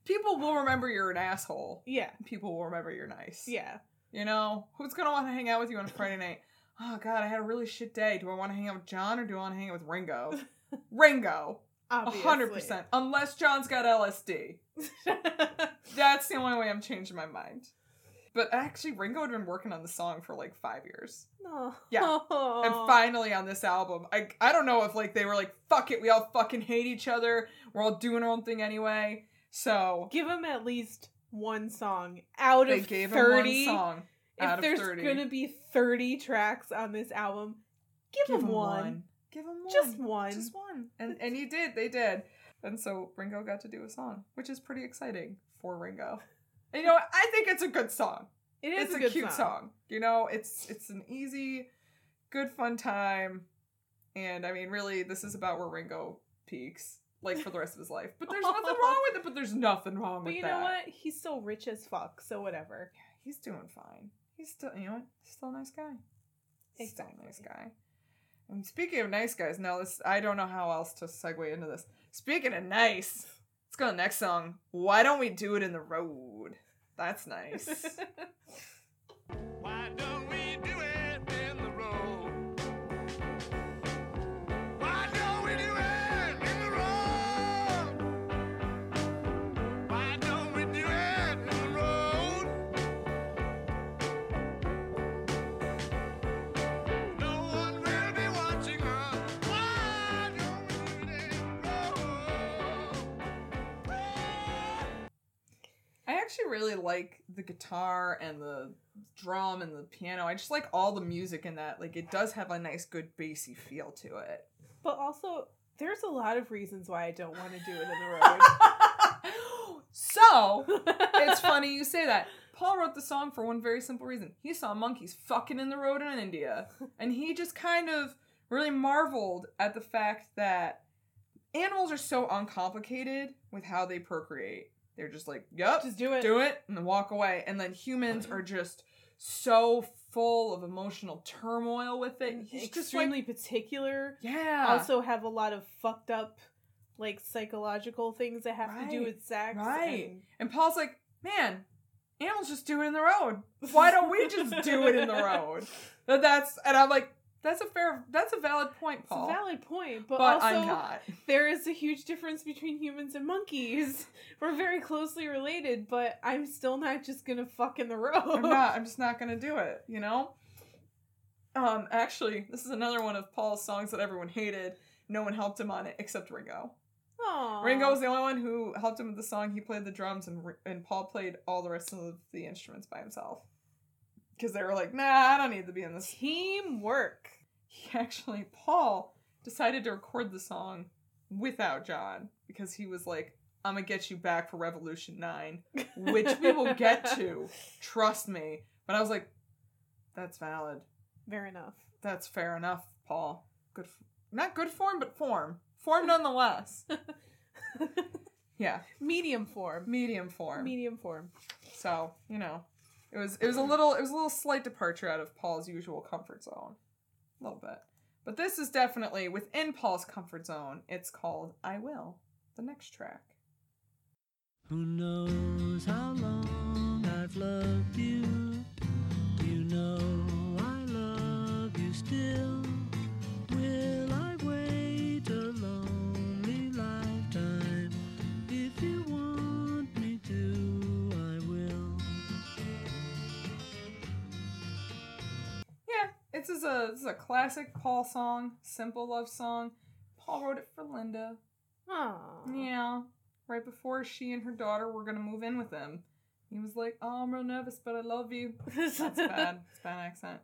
people will remember you're an asshole. Yeah. People will remember you're nice. Yeah. You know, who's gonna want to hang out with you on a Friday night? Oh God, I had a really shit day. Do I want to hang out with John or do I want to hang out with Ringo? Ringo, a Obviously. hundred percent. Unless John's got LSD, that's the only way I'm changing my mind. But actually, Ringo had been working on the song for like five years, no. Yeah. and finally on this album, I I don't know if like they were like, fuck it, we all fucking hate each other. We're all doing our own thing anyway. So Give him at least one song out they of gave 30. him one song if of there's 30. gonna be 30 tracks on this album, give, Give him him one. Give him one. Just one. Just one. And and he did. They did. And so Ringo got to do a song, which is pretty exciting for Ringo. You know. I think it's a good song. It is it's a, a, cute song. You know, it's it's an easy, good fun time. And I mean, really, this is about where Ringo peaks, like for the rest of his life. But there's nothing wrong with it. But there's nothing wrong But with that. But you know what? He's still rich as fuck, so whatever. He's doing fine. He's still, you know what? Still a nice guy. He's Still a nice guy. And speaking of nice guys, now this I don't know how else to segue into this. Speaking of nice, let's go to the next song. Why don't we do it in the road? That's nice. actually really like the guitar and the drum and the piano. I just like all the music in that. Like it does have a nice, good bassy feel to it. But also, there's a lot of reasons why I don't want to do it in the road. so it's funny you say that. Paul wrote the song for one very simple reason. He saw monkeys fucking in the road in India, and he just kind of really marveled at the fact that animals are so uncomplicated with how they procreate. They're just like, "Yep, Just do it. do it," and then walk away. And then humans mm-hmm. are just so full of emotional turmoil with it. He's just like, extremely particular. yeah, Also have a lot of fucked up, like psychological things that have to do with sex. right. and- And Paul's like, man, animals just do it in the road. Why don't we just do it in the road? That's and I'm like, that's a fair, that's a valid point, It's a valid point, but, but also I'm not. there is a huge difference between humans and monkeys. We're very closely related, but I'm still not just gonna fuck in the road. I'm not. I'm just not gonna do it. You know. Um. Actually, this is another one of Paul's songs that everyone hated. No one helped him on it except Ringo. Aw. Ringo was the only one who helped him with the song. He played the drums, and and Paul played all the rest of the instruments by himself. Because they were like, nah, I don't need to be in this teamwork. He actually Paul decided to record the song without John because he was like, "I'm gonna get you back for Revolution 9, which we will get to. Trust me." But I was like, "That's valid. Fair enough. That's fair enough, Paul. Good, f- not good form, but form. Form nonetheless. yeah, Medium form. medium form. Medium form. So you know, it was it was a little it was a little slight departure out of Paul's usual comfort zone, a little bit. But this is definitely within Paul's comfort zone. It's called "I Will," the next track. Who knows how long I've loved you? You know I love you still. It's just a this is a classic Paul song, simple love song. Paul wrote it for Linda. Aww. Yeah, right before she and her daughter were gonna move in with him. He was like, "Oh, I'm real nervous, but I love you." That's bad. It's bad accent.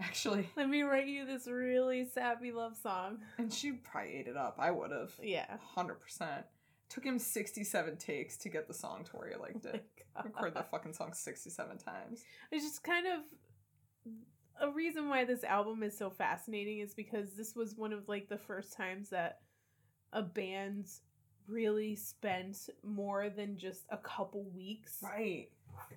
Actually, Let me write you this really sappy love song. and she probably ate it up. I would have. Yeah. Hundred percent. Took him sixty-seven takes to get the song to where he liked oh it. Record the fucking song sixty-seven times. It's just kind of a reason why this album is so fascinating is because this was one of like the first times that a band really spent more than just a couple weeks Right.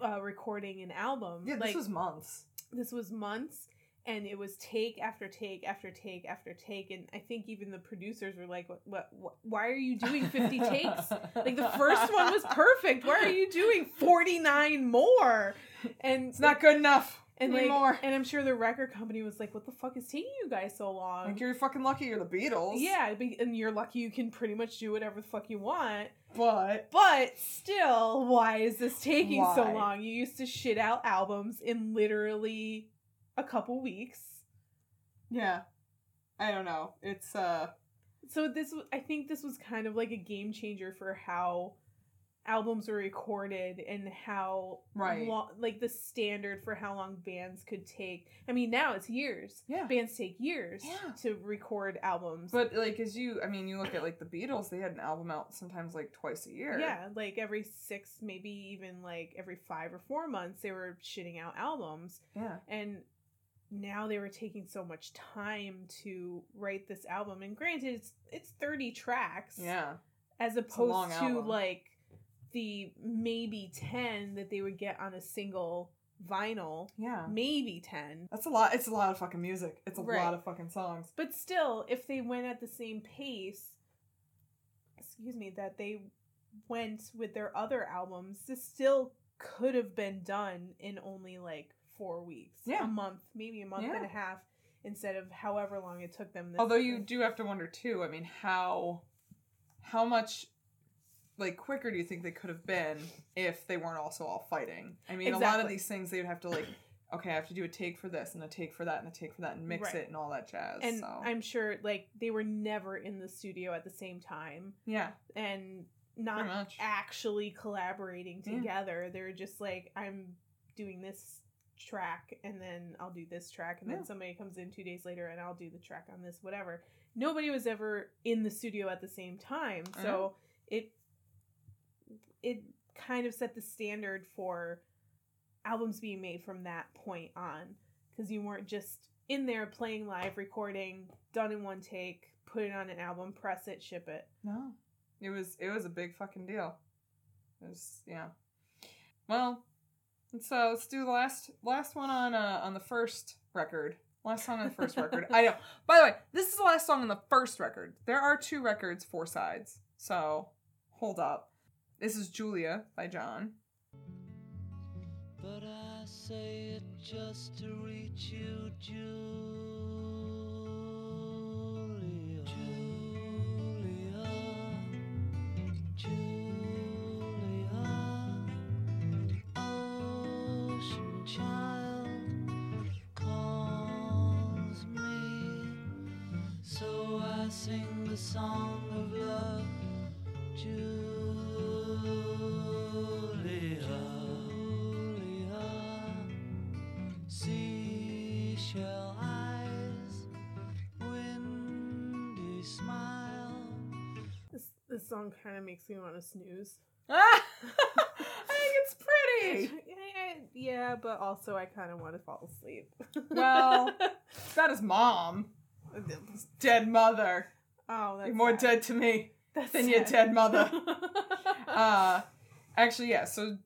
uh, recording an album. Yeah, this was months. this was months and it was take after take after take after take and I think even the producers were like what, what, what why are you doing 50 takes? Like the first one was perfect. Why are you doing 49 more? And It's not good enough. And like, and I'm sure the record company was like, "What the fuck is taking you guys so long?" Like you're fucking lucky you're the Beatles. yeah, and you're lucky you can pretty much do whatever the fuck you want. But But still, why is this taking so long? You used to shit out albums in literally a couple weeks. yeah. I don't know. It's uh So this, I think, this was kind of like a game changer for how albums were recorded and how Right. lo- like the standard for how long bands could take. I mean, now it's years. Yeah. bands take years Yeah. to record albums. But like as you I mean you look at like the Beatles, they had an album out sometimes like twice a year. yeah, like every six, maybe even like every five or four months, they were shitting out albums. Yeah. and now they were taking so much time to write this album and granted it's it's 30 tracks Yeah. as opposed to album. like the maybe 10 that they would get on a single vinyl Yeah. maybe 10 That's a lot it's a lot of fucking music. It's a Right. lot of fucking songs. but still if they went at the same pace excuse me that they went with their other albums this still could have been done in only like four weeks Yeah. a month maybe a month Yeah. and a half instead of however long it took them Although you do have to wonder too, I mean, how how much like quicker do you think they could have been if they weren't also all fighting? I mean, a lot of these things they would have to like okay, I have to do a take for this and a take for that and a take for that and mix Right. it and all that jazz. and so i'm sure like they were never in the studio at the same time yeah. and not actually collaborating Yeah. together. They're just like, I'm doing this track and then I'll do this track and Yeah. then somebody comes in two days later and I'll do the track on this, whatever. Nobody was ever in the studio at the same time. I So it it kind of set the standard for albums being made from that point on because you weren't just in there playing live recording done in one take put it on an album press it ship it No, it was it was a big fucking deal. It was yeah. Well, so let's do the last last one on uh on the first record. Last song on the first record. I know. By the way, this is the last song on the first record. There are two records, four sides. So hold up. This is Julia by John. But I say it just to reach you, Julia. Julia. Julia. Ocean child calls me. So I sing the song of love. Julia, this, this song kind of makes me want to snooze Ah! I think it's pretty. Yeah but also i kind of want to fall asleep Well, It's about his mom. His dead mother. oh that's You're more sad. dead to me That's than your sad. dead mother. Uh actually yeah so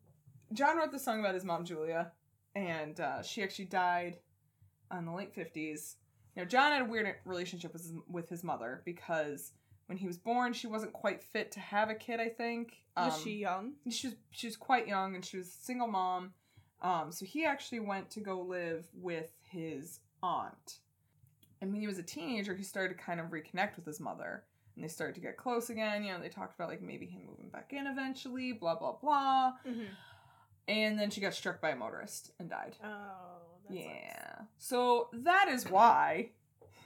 john wrote the song about his mom julia and uh, she actually died in the late 50s now john had a weird relationship with his, with his mother because when he was born she wasn't quite fit to have a kid i think. Was Um, she young? she was she was quite young and she was a single mom. Um so he actually went to go live with his aunt. And when he was a teenager he started to kind of reconnect with his mother and they started to get close again you know they talked about like maybe him moving back in eventually blah blah blah. Mhm. and then she got struck by a motorist and died. Oh that yeah. So that is why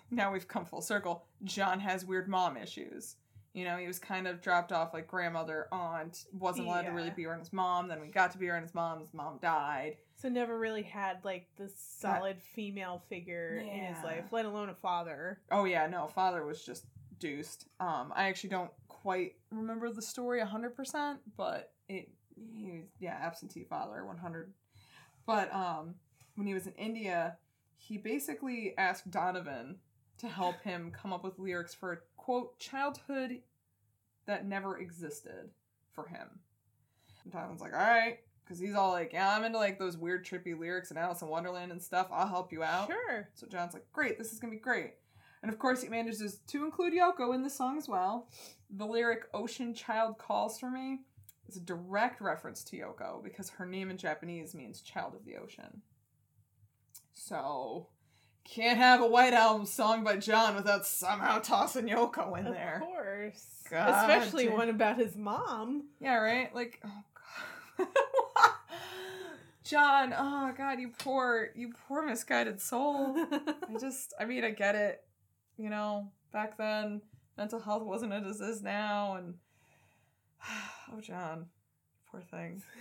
now we've come full circle john has weird mom issues. You know he was kind of dropped off like grandmother aunt wasn't allowed to really be around his mom. Then we got to be around his mom his mom died. So never really had like this solid female figure in his life, let alone a father. oh yeah no father was just deuced um i actually don't quite remember the story 100% but it he was yeah absentee father 100 but um when he was in india he basically asked donovan to help him come up with lyrics for a quote childhood that never existed for him. And donovan's like all right because he's all like yeah i'm into like those weird trippy lyrics and alice in wonderland and stuff. I'll help you out. Sure. so John's like, great, this is gonna be great. And of course, he manages to include Yoko in the song as well. The lyric Ocean Child Calls for Me is a direct reference to Yoko because her name in Japanese means child of the ocean. So, can't have a White Album song by John without somehow tossing Yoko in there. Of course. God Especially damn. one about his mom. Yeah, right? Like, oh god. John, oh god, you poor, you poor misguided soul. I just, I mean, I get it. You know, back then, mental health wasn't as it is now, and oh, John, poor thing.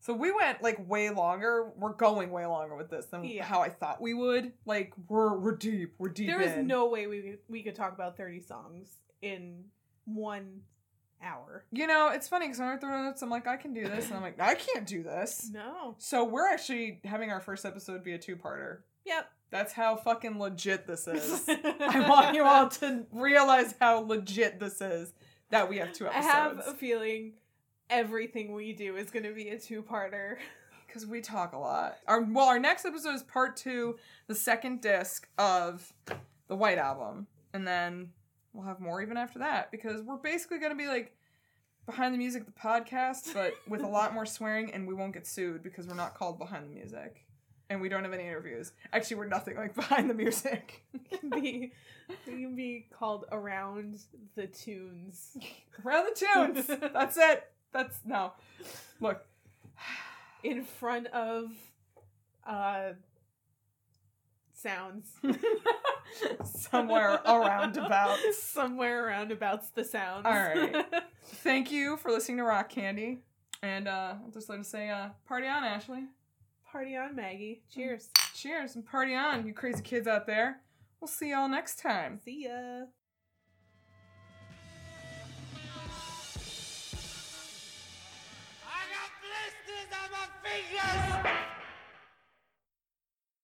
So we went like way longer. We're going way longer with this than Yeah. how I thought we would. Like we're we're deep. We're deep. there is in. no way we could, we could talk about 30 songs in one hour. You know, it's funny because when I throw notes, I'm like, I can do this, and I'm like, I can't do this. No. So we're actually having our first episode be a two-parter. Yep. That's how fucking legit this is. I want you all to realize how legit this is that we have two episodes. I have a feeling everything we do is going to be a two-parter. because we talk a lot. Our well, our next episode is part two, the second disc of the White Album, and then we'll have more even after that because we're basically gonna be like behind the music, the podcast, but with a lot more swearing, and we won't get sued because we're not called behind the music. And we don't have any interviews. Actually, we're nothing like behind the music. can be we can be called around the tunes. Around the tunes. That's it. That's no. Look, in front of uh sounds. Somewhere around about. Somewhere around about's the sounds. All right. Thank you for listening to Rock Candy. And uh, I'll just like to say, uh, party on, Ashleigh. Party on, Maggie. Mm. Cheers. Cheers and party on, you crazy kids out there. We'll see y'all next time. See ya. I got blisters on my fingers!